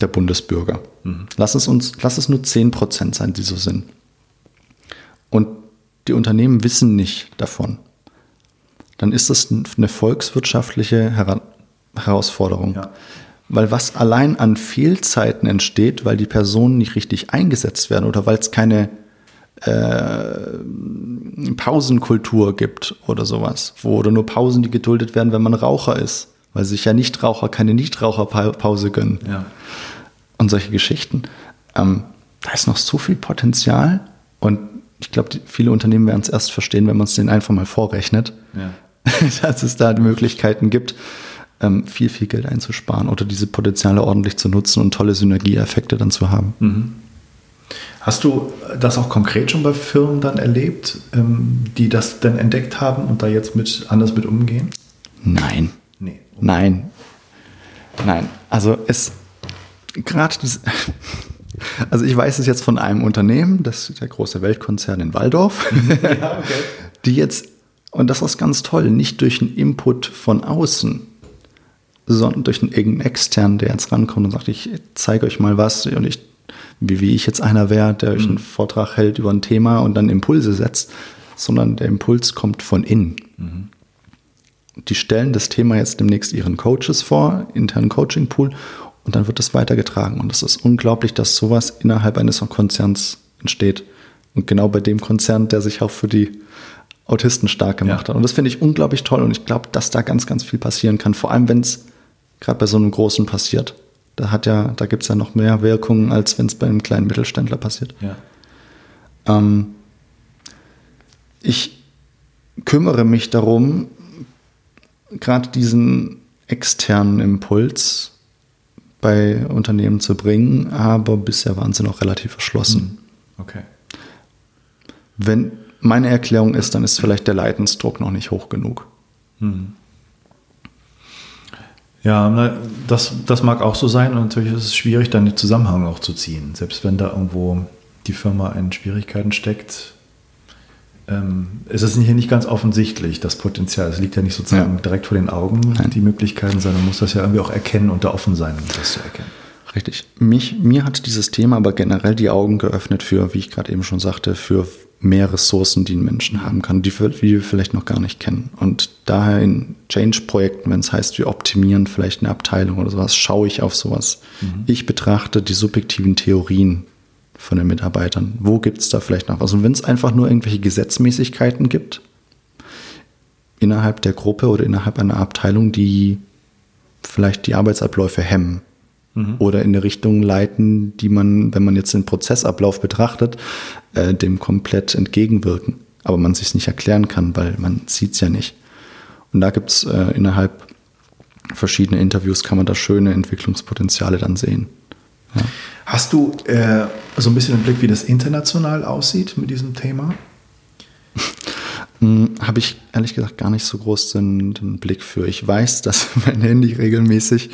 der Bundesbürger. Mhm. Lass es uns, lass es nur 10 Prozent sein, die so sind. Und die Unternehmen wissen nicht davon dann ist das eine volkswirtschaftliche Her Herausforderung. Ja. Weil was allein an Fehlzeiten entsteht, weil die Personen nicht richtig eingesetzt werden oder weil es keine äh, Pausenkultur gibt oder sowas, wo oder nur Pausen, die geduldet werden, wenn man Raucher ist, weil sich ja Nichtraucher keine Nichtraucherpause gönnen. Ja. Und solche Geschichten. Ähm, da ist noch so viel Potenzial und ich glaube, viele Unternehmen werden es erst verstehen, wenn man es denen einfach mal vorrechnet. Ja. dass es da Möglichkeiten gibt, ähm, viel, viel Geld einzusparen oder diese Potenziale ordentlich zu nutzen und tolle Synergieeffekte dann zu haben. Mhm. Hast du das auch konkret schon bei Firmen dann erlebt, ähm, die das dann entdeckt haben und da jetzt mit anders mit umgehen? Nein. Nein. Nein. Also es gerade. Also ich weiß es jetzt von einem Unternehmen, das ist der große Weltkonzern in Waldorf, ja, okay. die jetzt und das ist ganz toll, nicht durch einen Input von außen, sondern durch einen irgendeinen externen, der jetzt rankommt und sagt, ich zeige euch mal was und ich, wie, wie ich jetzt einer wäre, der euch einen mhm. Vortrag hält über ein Thema und dann Impulse setzt, sondern der Impuls kommt von innen. Mhm. Die stellen das Thema jetzt demnächst ihren Coaches vor, internen Coaching-Pool, und dann wird das weitergetragen. Und es ist unglaublich, dass sowas innerhalb eines Konzerns entsteht. Und genau bei dem Konzern, der sich auch für die Autisten stark gemacht ja. hat. Und das finde ich unglaublich toll und ich glaube, dass da ganz, ganz viel passieren kann, vor allem wenn es gerade bei so einem Großen passiert. Da hat ja, da gibt es ja noch mehr Wirkungen, als wenn es bei einem kleinen Mittelständler passiert. Ja. Ähm, ich kümmere mich darum, gerade diesen externen Impuls bei Unternehmen zu bringen, aber bisher waren sie noch relativ verschlossen. Hm. Okay. Wenn meine Erklärung ist, dann ist vielleicht der Leidensdruck noch nicht hoch genug. Hm. Ja, das, das mag auch so sein und natürlich ist es schwierig, dann den Zusammenhang auch zu ziehen. Selbst wenn da irgendwo die Firma in Schwierigkeiten steckt, ähm, ist es hier nicht ganz offensichtlich, das Potenzial. Es liegt ja nicht sozusagen ja. direkt vor den Augen, Nein. die Möglichkeiten, sondern man muss das ja irgendwie auch erkennen und da offen sein, um das zu erkennen. Richtig. Mich, mir hat dieses Thema aber generell die Augen geöffnet für, wie ich gerade eben schon sagte, für mehr Ressourcen, die ein Menschen haben kann, die wir vielleicht noch gar nicht kennen. Und daher in Change-Projekten, wenn es heißt, wir optimieren vielleicht eine Abteilung oder sowas, schaue ich auf sowas. Mhm. Ich betrachte die subjektiven Theorien von den Mitarbeitern. Wo gibt es da vielleicht noch was? Und wenn es einfach nur irgendwelche Gesetzmäßigkeiten gibt, innerhalb der Gruppe oder innerhalb einer Abteilung, die vielleicht die Arbeitsabläufe hemmen, mhm. oder in eine Richtung leiten, die man, wenn man jetzt den Prozessablauf betrachtet, äh, dem komplett entgegenwirken. Aber man sich es nicht erklären kann, weil man sieht es ja nicht. Und da gibt es äh, innerhalb verschiedener Interviews, kann man da schöne Entwicklungspotenziale dann sehen. Ja. Hast du äh, so ein bisschen im Blick, wie das international aussieht mit diesem Thema? Hm, Habe ich ehrlich gesagt gar nicht so groß den, den, Blick für. Ich weiß, dass mein Handy regelmäßig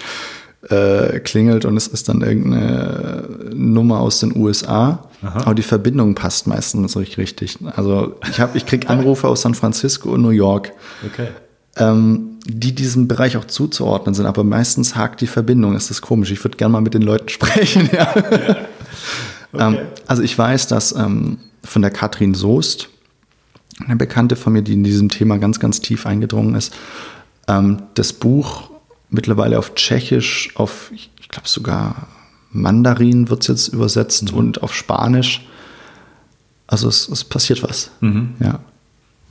äh, klingelt und es ist dann irgendeine Nummer aus den USA. Aha. Aber die Verbindung passt meistens nicht richtig. Also ich ich kriege Anrufe aus San Francisco und New York. Okay. Ähm, die diesem Bereich auch zuzuordnen sind, aber meistens hakt die Verbindung. Es ist komisch. Ich würde gerne mal mit den Leuten sprechen. Ja. ja. Okay. Ähm, also ich weiß, dass ähm, von der Katrin Soest, eine Bekannte von mir, die in diesem Thema ganz, ganz tief eingedrungen ist, ähm, das Buch mittlerweile auf Tschechisch, auf, ich glaube sogar Mandarin wird es jetzt übersetzt mhm. und auf Spanisch. Also es, es passiert was. Mhm. Ja.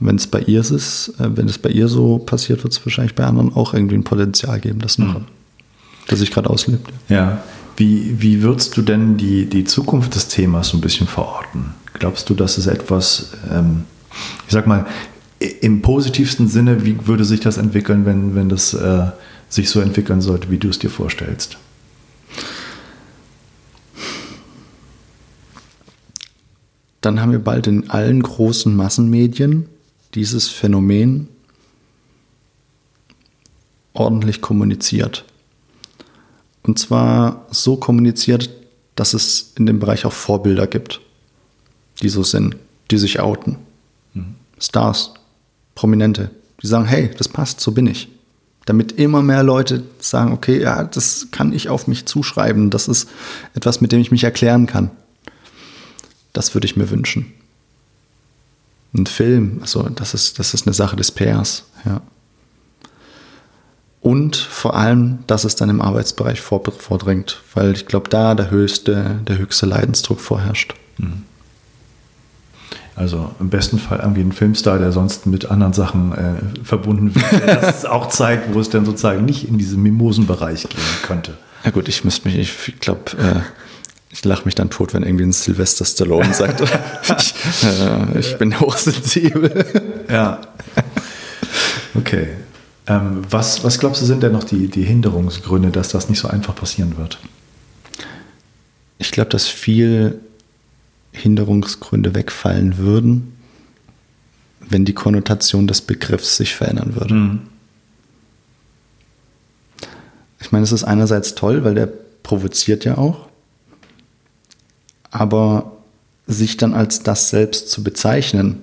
Wenn es bei ihr ist, äh, wenn es bei ihr so passiert, wird es wahrscheinlich bei anderen auch irgendwie ein Potenzial geben, das noch, mhm. das sich gerade auslebt. Ja. Wie, wie würdest du denn die, die Zukunft des Themas so ein bisschen verorten? Glaubst du, dass es etwas, ähm, ich sag mal, im positivsten Sinne, wie würde sich das entwickeln, wenn, wenn das äh, sich so entwickeln sollte, wie du es dir vorstellst? Dann haben wir bald in allen großen Massenmedien dieses Phänomen ordentlich kommuniziert. Und zwar so kommuniziert, dass es in dem Bereich auch Vorbilder gibt, die so sind, die sich outen. Mhm. Stars, Prominente, die sagen, hey, das passt, so bin ich. Damit immer mehr Leute sagen, okay, ja, das kann ich auf mich zuschreiben, das ist etwas, mit dem ich mich erklären kann. Das würde ich mir wünschen. Ein Film, also das ist, das ist eine Sache des PRs, ja. Und vor allem, dass es dann im Arbeitsbereich vordringt, weil ich glaube, da der höchste, der höchste Leidensdruck vorherrscht. Mhm. Also im besten Fall irgendwie ein Filmstar, der sonst mit anderen Sachen äh, verbunden wird, das auch zeigt, wo es dann sozusagen nicht in diesen Mimosenbereich gehen könnte. Ja gut, ich müsste mich, ich glaube, äh, ich lache mich dann tot, wenn irgendwie ein Sylvester Stallone sagt, ich, äh, ich bin hochsensibel. Ja. Okay. Ähm, was, was glaubst du, sind denn noch die, die Hinderungsgründe, dass das nicht so einfach passieren wird? Ich glaube, dass viel Hinderungsgründe wegfallen würden, wenn die Konnotation des Begriffs sich verändern würde. Mhm. Ich meine, es ist einerseits toll, weil der provoziert ja auch, aber sich dann als das selbst zu bezeichnen,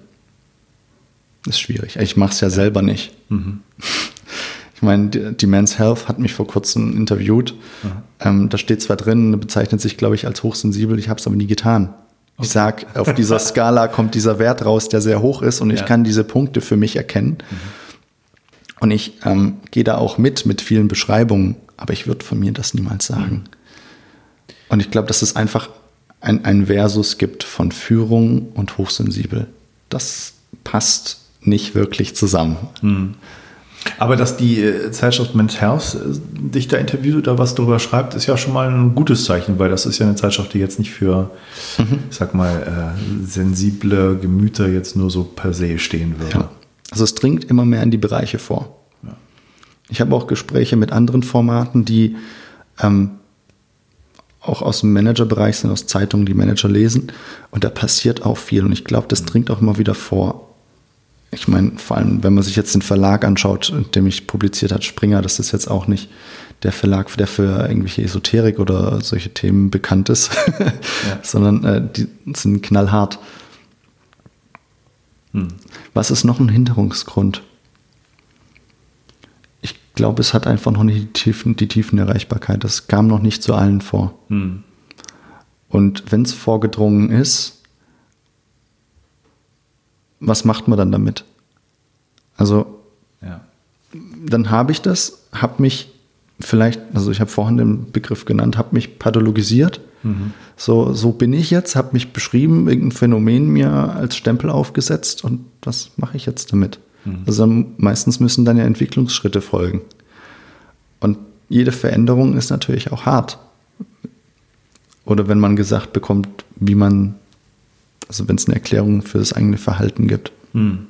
ist schwierig. Ich mache es ja selber nicht. Mhm. Ich meine, die Men's Health hat mich vor kurzem interviewt. Ähm, da steht zwar drin, bezeichnet sich, glaube ich, als hochsensibel, ich habe es aber nie getan. Okay. Ich sage, auf dieser Skala kommt dieser Wert raus, der sehr hoch ist und ja. ich kann diese Punkte für mich erkennen. Mhm. Und ich ähm, gehe da auch mit, mit vielen Beschreibungen, aber ich würde von mir das niemals sagen. Mhm. Und ich glaube, dass es einfach ein, ein Versus gibt von Führung und hochsensibel. Das passt nicht wirklich zusammen. Mhm. Aber dass die äh, Zeitschrift Men's Health äh, dich da interviewt oder was darüber schreibt, ist ja schon mal ein gutes Zeichen, weil das ist ja eine Zeitschrift, die jetzt nicht für, mhm. ich sag mal, äh, sensible Gemüter jetzt nur so per se stehen würde. Ja. Also es dringt immer mehr in die Bereiche vor. Ja. Ich habe auch Gespräche mit anderen Formaten, die ähm, auch aus dem Managerbereich sind, aus Zeitungen, die Manager lesen. Und da passiert auch viel. Und ich glaube, das dringt auch immer wieder vor ich meine, vor allem, wenn man sich jetzt den Verlag anschaut, der mich publiziert hat, Springer, das ist jetzt auch nicht der Verlag, der für irgendwelche Esoterik oder solche Themen bekannt ist, ja. sondern äh, die sind knallhart. Hm. Was ist noch ein Hinderungsgrund? Ich glaube, es hat einfach noch nicht die Tiefen, die Tiefenerreichbarkeit. Das kam noch nicht zu allen vor. Hm. Und wenn es vorgedrungen ist, was macht man dann damit? Also, ja. dann habe ich das, habe mich vielleicht, also ich habe vorhin den Begriff genannt, habe mich pathologisiert. Mhm. So, so bin ich jetzt, habe mich beschrieben, irgendein Phänomen mir als Stempel aufgesetzt und was mache ich jetzt damit? Mhm. Also meistens müssen dann ja Entwicklungsschritte folgen. Und jede Veränderung ist natürlich auch hart. Oder wenn man gesagt bekommt, wie man also wenn es eine Erklärung für das eigene Verhalten gibt. Hm.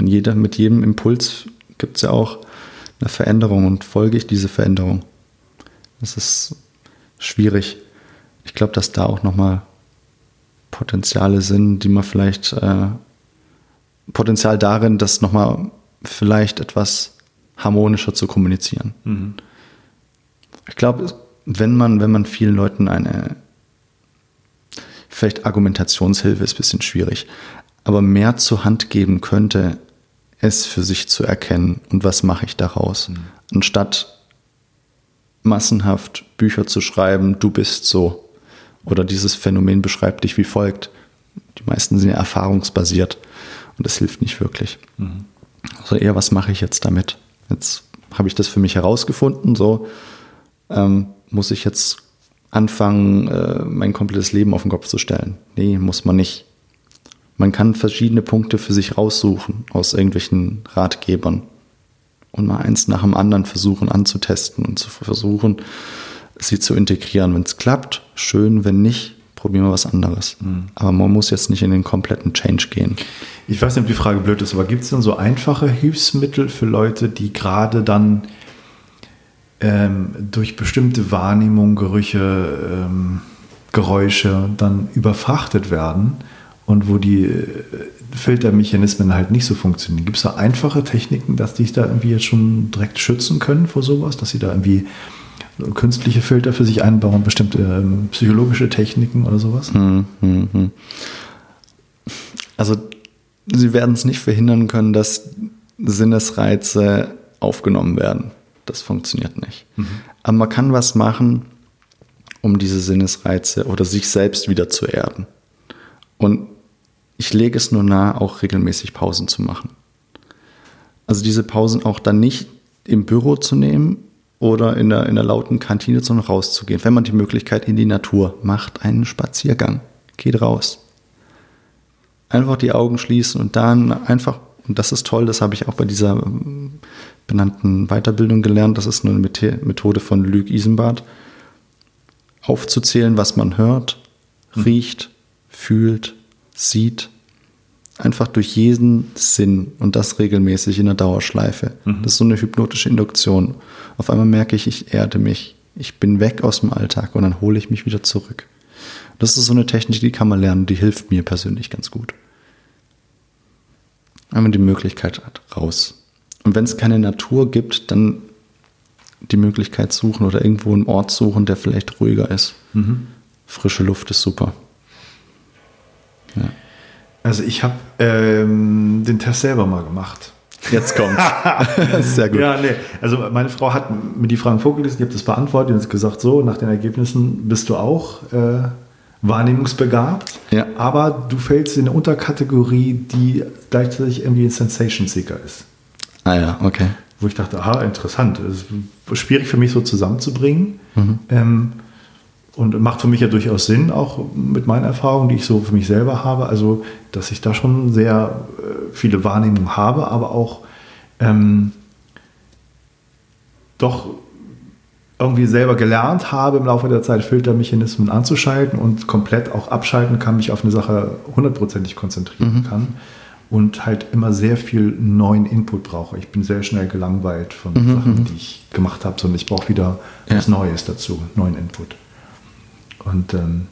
Und jeder, mit jedem Impuls gibt es ja auch eine Veränderung und folge ich diese Veränderung. Das ist schwierig. Ich glaube, dass da auch nochmal Potenziale sind, die man vielleicht, äh, Potenzial darin, das nochmal vielleicht etwas harmonischer zu kommunizieren. Mhm. Ich glaube, wenn man, wenn man vielen Leuten eine vielleicht Argumentationshilfe ist ein bisschen schwierig, aber mehr zur Hand geben könnte es für sich zu erkennen und was mache ich daraus. Mhm. Anstatt massenhaft Bücher zu schreiben, du bist so oder dieses Phänomen beschreibt dich wie folgt. Die meisten sind ja erfahrungsbasiert und das hilft nicht wirklich. Mhm. Also eher, was mache ich jetzt damit? Jetzt habe ich das für mich herausgefunden, so ähm, muss ich jetzt anfangen, äh, mein komplettes Leben auf den Kopf zu stellen. Nee, muss man nicht. Man kann verschiedene Punkte für sich raussuchen aus irgendwelchen Ratgebern und mal eins nach dem anderen versuchen anzutesten und zu versuchen, sie zu integrieren. Wenn es klappt, schön, wenn nicht, probieren wir was anderes. Mhm. Aber man muss jetzt nicht in den kompletten Change gehen. Ich weiß nicht, ob die Frage blöd ist, aber gibt es denn so einfache Hilfsmittel für Leute, die gerade dann ähm, durch bestimmte Wahrnehmungen, Gerüche, ähm, Geräusche dann überfrachtet werden und wo die äh, Filtermechanismen halt nicht so funktionieren. Gibt es da einfache Techniken, dass die sich da irgendwie jetzt schon direkt schützen können vor sowas, dass sie da irgendwie künstliche Filter für sich einbauen, bestimmte ähm, psychologische Techniken oder sowas? Hm, hm, hm. Also sie werden es nicht verhindern können, dass Sinnesreize aufgenommen werden. Das funktioniert nicht. Mhm. Aber man kann was machen, um diese Sinnesreize oder sich selbst wieder zu erden. Und ich lege es nur nahe, auch regelmäßig Pausen zu machen. Also diese Pausen auch dann nicht im Büro zu nehmen oder in der, in der lauten Kantine, sondern rauszugehen. Wenn man die Möglichkeit in die Natur macht, einen Spaziergang, geht raus. Einfach die Augen schließen und dann einfach, und das ist toll, das habe ich auch bei dieser ähm, benannten Weiterbildung gelernt, das ist eine Methode von Luc Isenbart, aufzuzählen, was man hört, hm. riecht, fühlt, sieht, einfach durch jeden Sinn und das regelmäßig in der Dauerschleife. Mhm. Das ist so eine hypnotische Induktion. Auf einmal merke ich, ich erde mich. Ich bin weg aus dem Alltag und dann hole ich mich wieder zurück. Das ist so eine Technik, die kann man lernen, die hilft mir persönlich ganz gut. Wenn man die Möglichkeit hat, raus. Und wenn es keine Natur gibt, dann die Möglichkeit suchen oder irgendwo einen Ort suchen, der vielleicht ruhiger ist. Mhm. Frische Luft ist super. Ja. Also ich habe ähm, den Test selber mal gemacht. Jetzt kommt. Sehr gut. Ja, nee. Also meine Frau hat mir die Fragen vorgelesen, ich habe das beantwortet und hat gesagt, so, nach den Ergebnissen bist du auch äh, wahrnehmungsbegabt. Ja. Aber du fällst in eine Unterkategorie, die gleichzeitig irgendwie ein Sensation Seeker ist. Ah ja, okay. Wo ich dachte, aha, interessant. Es ist schwierig für mich so zusammenzubringen. Mhm. Ähm, und macht für mich ja durchaus Sinn, auch mit meinen Erfahrungen, die ich so für mich selber habe. Also, dass ich da schon sehr äh, viele Wahrnehmungen habe, aber auch ähm, doch irgendwie selber gelernt habe, im Laufe der Zeit Filtermechanismen anzuschalten und komplett auch abschalten kann, mich auf eine Sache hundertprozentig konzentrieren mhm. kann und halt immer sehr viel neuen Input brauche. Ich bin sehr schnell gelangweilt von mhm. Sachen, mhm. die ich gemacht habe, sondern ich brauche wieder ja. was Neues dazu, neuen Input. Und ähm,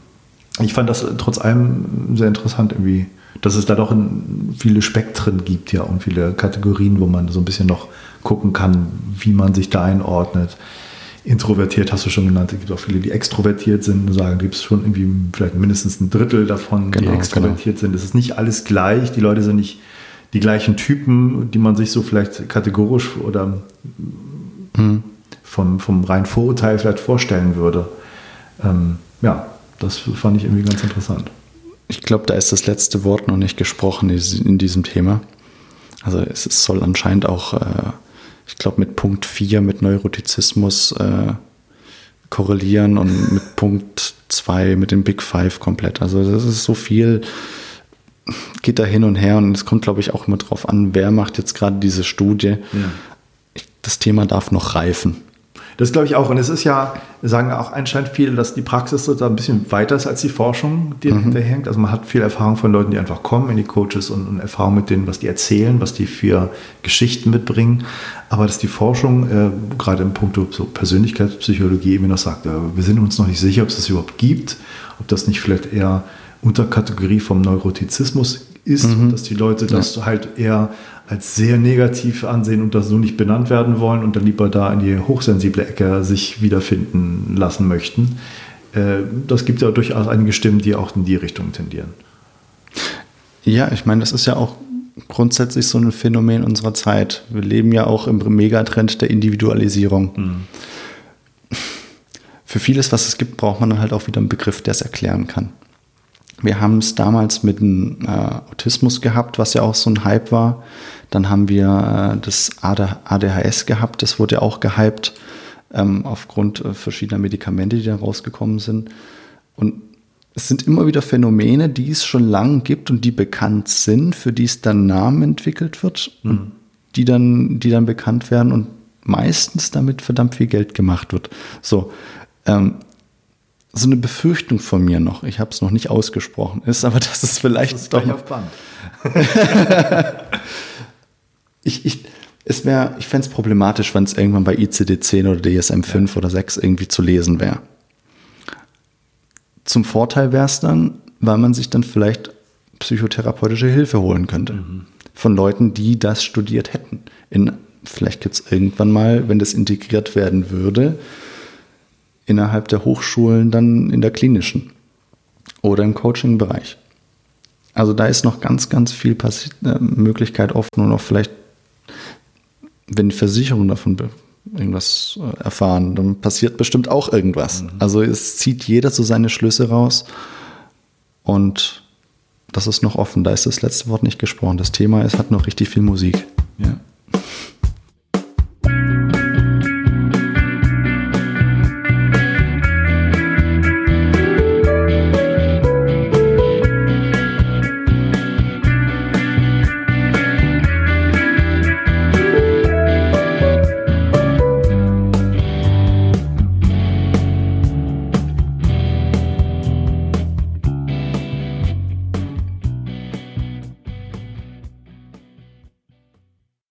ich fand das trotz allem sehr interessant irgendwie, dass es da doch viele Spektren gibt ja und viele Kategorien, wo man so ein bisschen noch gucken kann, wie man sich da einordnet. Introvertiert hast du schon genannt, es gibt auch viele, die extrovertiert sind, sagen, gibt es schon irgendwie vielleicht mindestens ein Drittel davon, genau, die extrovertiert genau. sind. Es ist nicht alles gleich, die Leute sind nicht die gleichen Typen, die man sich so vielleicht kategorisch oder mhm. vom, vom reinen Vorurteil vielleicht vorstellen würde. Ähm, ja, das fand ich irgendwie ganz interessant. Ich glaube, da ist das letzte Wort noch nicht gesprochen in diesem Thema. Also es soll anscheinend auch, äh, ich glaube, mit Punkt 4 mit Neurotizismus äh, korrelieren und mit Punkt 2 mit dem Big Five komplett. Also das ist so viel, geht da hin und her und es kommt, glaube ich, auch immer drauf an, wer macht jetzt gerade diese Studie. Ja. Das Thema darf noch reifen. Das glaube ich auch. Und es ist ja, sagen auch anscheinend viele, dass die Praxis so ein bisschen weiter ist als die Forschung, die mhm. hinterhängt. Also man hat viel Erfahrung von Leuten, die einfach kommen in die Coaches und, und Erfahrung mit denen, was die erzählen, was die für Geschichten mitbringen. Aber dass die Forschung, äh, gerade im Punkt so Persönlichkeitspsychologie, eben noch sagt, äh, wir sind uns noch nicht sicher, ob es das überhaupt gibt, ob das nicht vielleicht eher Unterkategorie vom Neurotizismus ist, mhm. dass die Leute das ja. halt eher als sehr negativ ansehen und das so nicht benannt werden wollen und dann lieber da in die hochsensible Ecke sich wiederfinden lassen möchten. Äh, das gibt ja durchaus einige Stimmen, die auch in die Richtung tendieren. Ja, ich meine, das ist ja auch grundsätzlich so ein Phänomen unserer Zeit. Wir leben ja auch im Megatrend der Individualisierung. Mhm. Für vieles, was es gibt, braucht man dann halt auch wieder einen Begriff, der es erklären kann. Wir haben es damals mit dem äh, Autismus gehabt, was ja auch so ein Hype war. Dann haben wir äh, das ADHS gehabt, das wurde ja auch gehypt ähm, aufgrund äh, verschiedener Medikamente, die da rausgekommen sind. Und es sind immer wieder Phänomene, die es schon lange gibt und die bekannt sind, für die es dann Namen entwickelt wird, mhm. die, dann, die dann bekannt werden und meistens damit verdammt viel Geld gemacht wird. So, ähm, so eine Befürchtung von mir noch, ich habe es noch nicht ausgesprochen, ist aber, dass es vielleicht das ist doch auf Band. ich, ich, es wäre, ich fände es problematisch, wenn es irgendwann bei ICD-10 oder DSM-5 ja. oder 6 irgendwie zu lesen wäre. Zum Vorteil wäre es dann, weil man sich dann vielleicht psychotherapeutische Hilfe holen könnte. Mhm. Von Leuten, die das studiert hätten. In, vielleicht gibt es irgendwann mal, wenn das integriert werden würde, innerhalb der Hochschulen dann in der klinischen oder im Coaching-Bereich. Also da ist noch ganz, ganz viel Passi äh, Möglichkeit offen und auch vielleicht, wenn Versicherungen davon irgendwas äh, erfahren, dann passiert bestimmt auch irgendwas. Mhm. Also es zieht jeder so seine Schlüsse raus und das ist noch offen. Da ist das letzte Wort nicht gesprochen. Das Thema ist, hat noch richtig viel Musik. Ja.